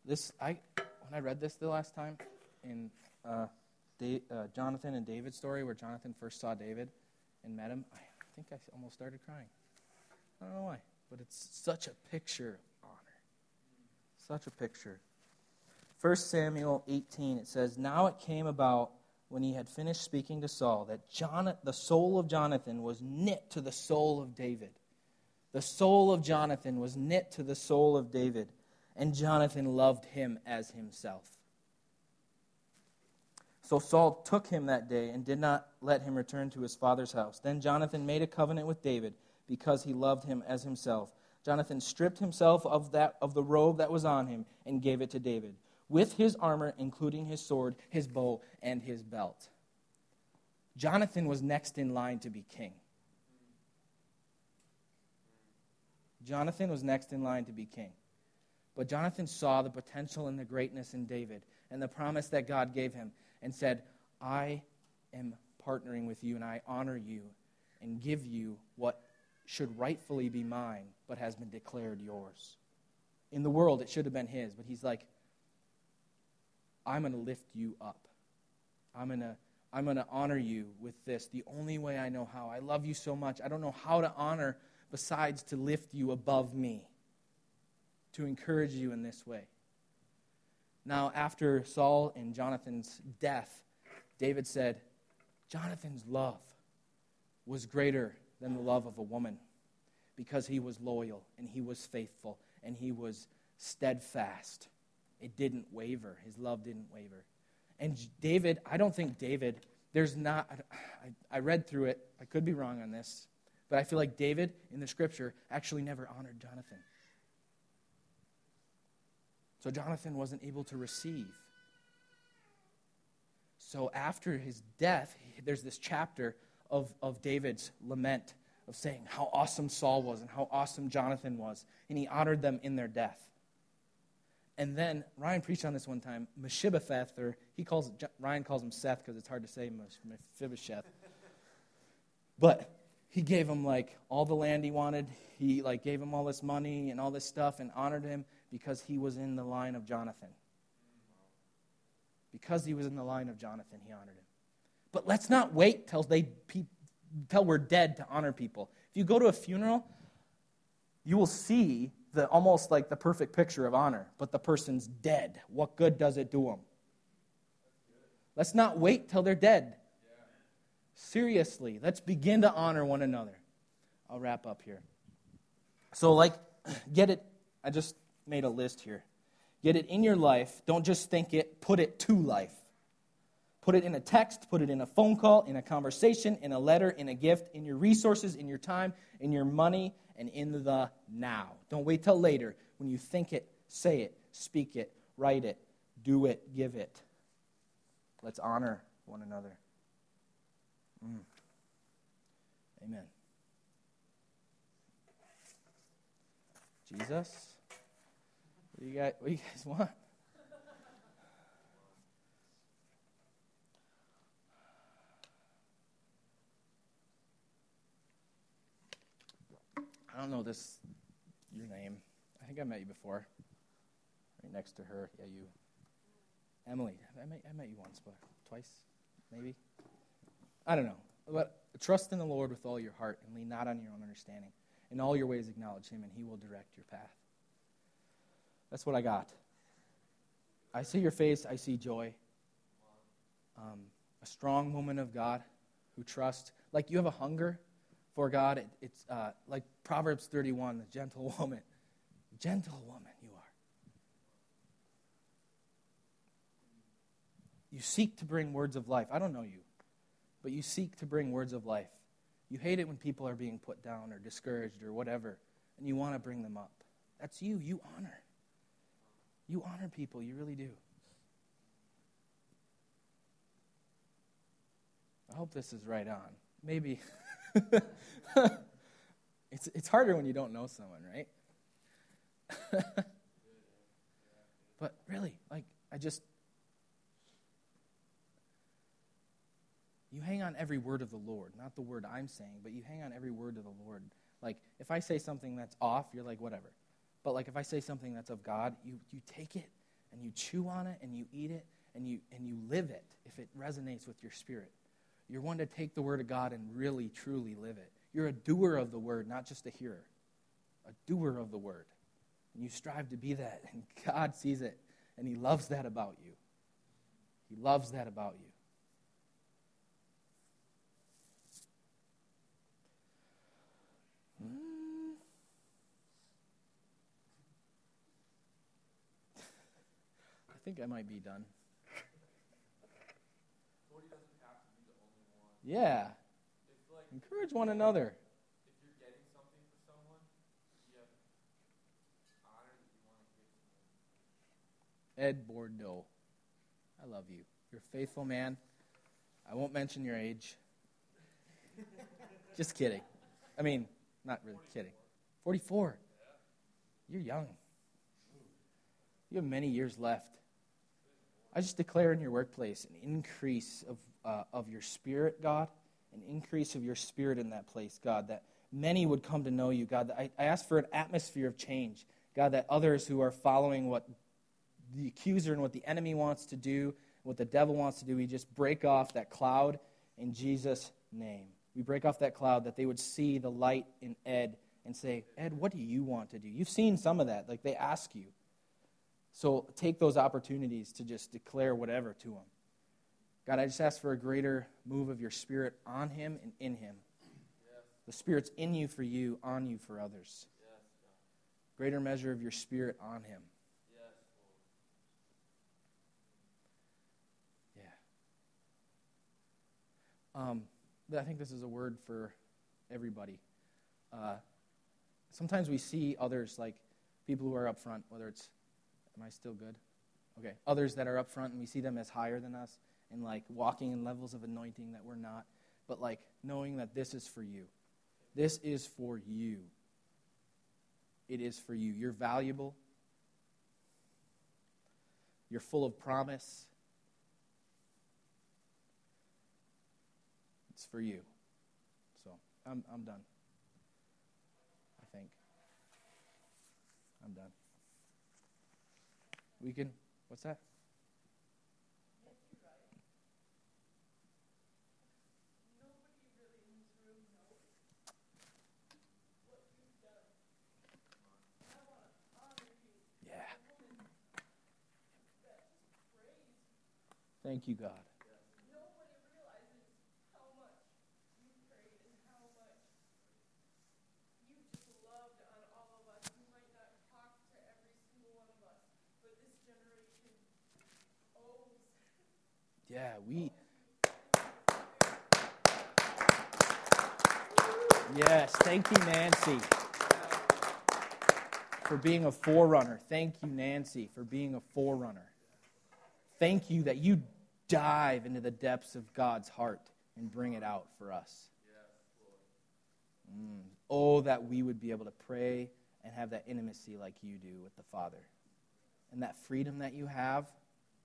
This I when I read this the last time in uh, da- uh, Jonathan and David's story, where Jonathan first saw David and met him, I think I almost started crying. I don't know why, but it's such a picture of honor. Such a picture. 1 Samuel 18, it says, Now it came about when he had finished speaking to Saul that Jonathan, the soul of Jonathan was knit to the soul of David. The soul of Jonathan was knit to the soul of David, and Jonathan loved him as himself. So Saul took him that day and did not let him return to his father's house. Then Jonathan made a covenant with David because he loved him as himself. Jonathan stripped himself of, that, of the robe that was on him and gave it to David, with his armor, including his sword, his bow, and his belt. Jonathan was next in line to be king. Jonathan was next in line to be king. But Jonathan saw the potential and the greatness in David and the promise that God gave him and said, I am partnering with you and I honor you and give you what should rightfully be mine, but has been declared yours. In the world, it should have been his, but he's like, I'm going to lift you up. I'm going to I'm going to honor you with this the only way I know how. I love you so much. I don't know how to honor besides to lift you above me, to encourage you in this way. Now, after Saul and Jonathan's death, David said, Jonathan's love was greater than the love of a woman because he was loyal and he was faithful and he was steadfast. It didn't waver. His love didn't waver. And David, I don't think David, there's not, I, I read through it. I could be wrong on this, but I feel like David in the scripture actually never honored Jonathan. So Jonathan wasn't able to receive. So after his death, there's this chapter of, of David's lament of saying how awesome Saul was and how awesome Jonathan was. And he honored them in their death. And then Ryan preached on this one time. Mephibosheth, or he calls Ryan calls him Seth because it's hard to say Mephibosheth. But he gave him like all the land he wanted. He like gave him all this money and all this stuff and honored him because he was in the line of Jonathan. Because he was in the line of Jonathan, he honored him. But let's not wait till they till we're dead to honor people. If you go to a funeral, you will see the almost like the perfect picture of honor, but the person's dead. What good does it do them? Let's not wait till they're dead. Seriously, let's begin to honor one another. I'll wrap up here. So, like, get it. I just made a list here. Get it in your life. Don't just think it, put it to life. Put it in a text, put it in a phone call, in a conversation, in a letter, in a gift, in your resources, in your time, in your money, and in the now. Don't wait till later. When you think it, say it, speak it, write it, do it, give it. Let's honor one another. Mm. Amen. Jesus. You guys, what you guys want? I don't know this your name. I think I met you before. Right next to her. Yeah, you. Emily. I met, I met you once, but twice, maybe. I don't know. But trust in the Lord with all your heart and lean not on your own understanding. In all your ways acknowledge him, and he will direct your path. That's what I got. I see your face, I see joy. Um, a strong woman of God who trusts. Like you have a hunger for God. It, it's uh, like Proverbs 31, the gentle woman. Gentle woman you are. You seek to bring words of life. I don't know you, but you seek to bring words of life. You hate it when people are being put down or discouraged or whatever, and you want to bring them up. That's you. You honor. You honor people. You really do. I hope this is right on. Maybe. it's, it's harder when you don't know someone, right? but really, like, I just. You hang on every word of the Lord, not the word I'm saying, but you hang on every word of the Lord. Like, if I say something that's off, you're like, whatever. But, like, if I say something that's of God, you, you take it and you chew on it and you eat it and you, and you live it if it resonates with your spirit. You're one to take the word of God and really, truly live it. You're a doer of the word, not just a hearer. A doer of the word. And you strive to be that, and God sees it, and He loves that about you. He loves that about you. Hmm. Think I might be done. Yeah. Like, Encourage one another. If you're getting something for someone, you have honor that you want to Ed Bordeaux. I love you. You're a faithful man. I won't mention your age. Just kidding. I mean, not really kidding. 44. You're young. You have many years left. I just declare in your workplace an increase of, uh, of your spirit, God, an increase of your spirit in that place, God, that many would come to know you, God. I, I ask for an atmosphere of change, God, that others who are following what the accuser and what the enemy wants to do, what the devil wants to do, we just break off that cloud in Jesus' name. We break off that cloud that they would see the light in Ed and say, Ed, what do you want to do? You've seen some of that. Like they ask you. So take those opportunities to just declare whatever to him. God, I just ask for a greater move of your spirit on him and in him. Yes. The spirit's in you for you, on you for others. Yes, greater measure of your spirit on him. Yes, yeah. Um, I think this is a word for everybody. Uh, sometimes we see others like people who are up front, whether it's Am I still good? Okay. Others that are up front and we see them as higher than us and like walking in levels of anointing that we're not. But like knowing that this is for you. This is for you. It is for you. You're valuable. You're full of promise. It's for you. So I'm, I'm done. I think. I'm done. We can, what's that? Thank you, God. Yeah, we. Yes, thank you, Nancy, for being a forerunner. Thank you, Nancy, for being a forerunner. Thank you that you dive into the depths of God's heart and bring it out for us. Mm. Oh, that we would be able to pray and have that intimacy like you do with the Father. And that freedom that you have,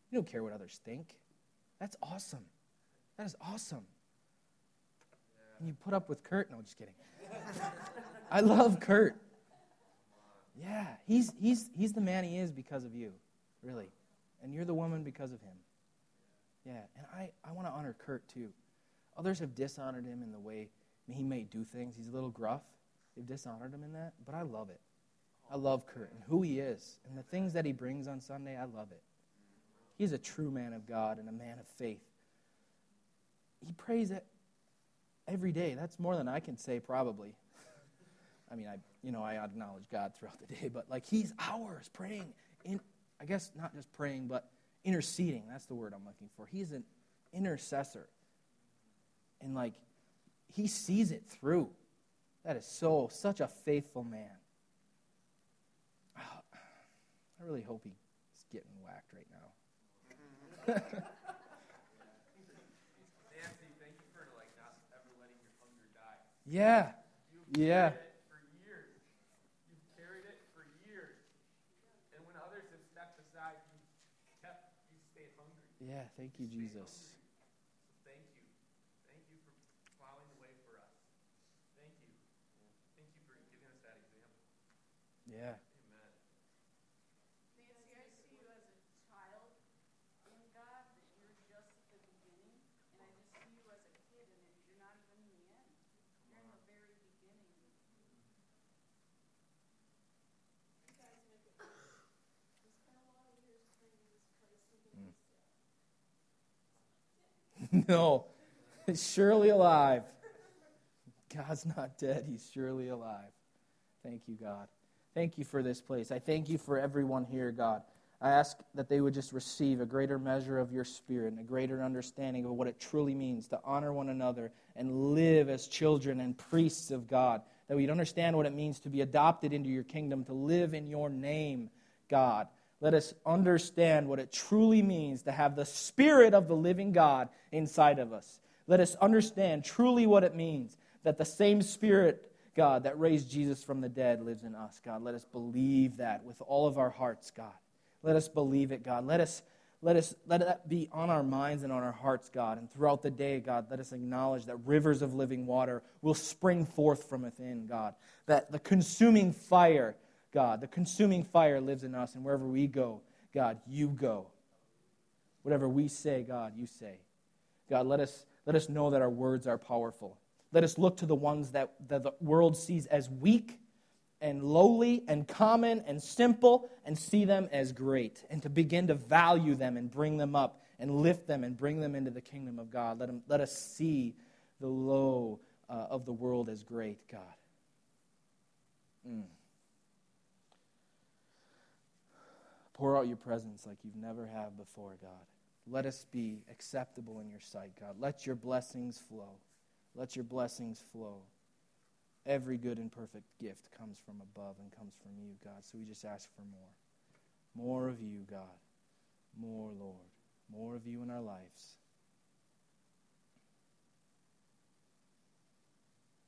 you don't care what others think. That's awesome. That is awesome. Yeah. And you put up with Kurt? No, just kidding. I love Kurt. Yeah, he's, he's, he's the man he is because of you, really. And you're the woman because of him. Yeah, and I, I want to honor Kurt too. Others have dishonored him in the way he may do things. He's a little gruff. They've dishonored him in that, but I love it. I love Kurt and who he is and the things that he brings on Sunday. I love it. He's a true man of God and a man of faith. he prays every day. That's more than I can say, probably. I mean, I you know I acknowledge God throughout the day, but like he's hours praying. In I guess not just praying, but interceding. That's the word I'm looking for. He's an intercessor, and like he sees it through. That is so such a faithful man. Ah, I really hope he's getting whacked right now. Nancy, thank you for like not ever letting your hunger die. yeah, yeah. For you've carried it for years, and when others have stepped aside, you kept, you stayed hungry. Yeah, thank you, Jesus. Thank you, thank you for plowing the way for us. Thank you, thank you for giving us that example. Yeah. Amen. Nancy, I see you as a child in God, that you're just at the beginning, and I just see you as a kid, and that you're not even in the end. You're in the very beginning. no, he's surely alive. God's not dead, he's surely alive. Thank you, God. Thank you for this place. I thank you for everyone here, God. I ask that they would just receive a greater measure of your spirit and a greater understanding of what it truly means to honor one another and live as children and priests of God. That we'd understand what it means to be adopted into your kingdom, to live in your name, God. Let us understand what it truly means to have the Spirit of the living God inside of us. Let us understand truly what it means that the same Spirit, God, that raised Jesus from the dead lives in us, God. Let us believe that with all of our hearts, God. Let us believe it, God. Let us let us let that be on our minds and on our hearts, God. And throughout the day, God, let us acknowledge that rivers of living water will spring forth from within, God. That the consuming fire, God, the consuming fire lives in us, and wherever we go, God, you go. Whatever we say, God, you say. God, let us let us know that our words are powerful. Let us look to the ones that, that the world sees as weak and lowly and common and simple and see them as great and to begin to value them and bring them up and lift them and bring them into the kingdom of God. Let, them, let us see the low uh, of the world as great, God. Mm. Pour out your presence like you've never have before, God. Let us be acceptable in your sight, God. Let your blessings flow. Let your blessings flow. Every good and perfect gift comes from above and comes from you, God. So we just ask for more. More of you, God. More, Lord. More of you in our lives.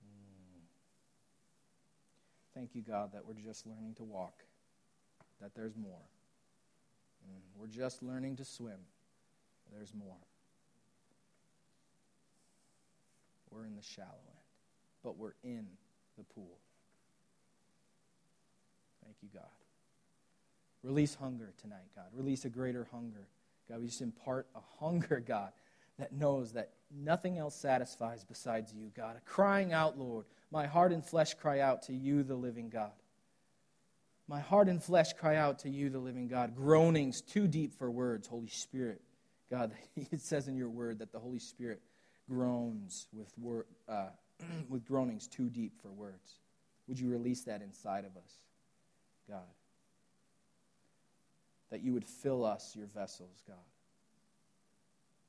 Mm. Thank you, God, that we're just learning to walk, that there's more. Mm. We're just learning to swim. There's more. We're in the shallow end, but we're in the pool. Thank you, God. Release hunger tonight, God. Release a greater hunger. God, we just impart a hunger, God, that knows that nothing else satisfies besides you, God. A crying out, Lord. My heart and flesh cry out to you, the living God. My heart and flesh cry out to you, the living God. Groanings too deep for words, Holy Spirit. God, it says in your word that the Holy Spirit groans with, wor- uh, with groanings too deep for words. Would you release that inside of us, God? That you would fill us, your vessels, God.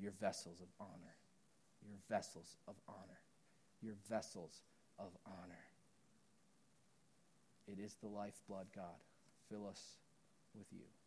Your vessels of honor. Your vessels of honor. Your vessels of honor. It is the lifeblood, God. Fill us with you.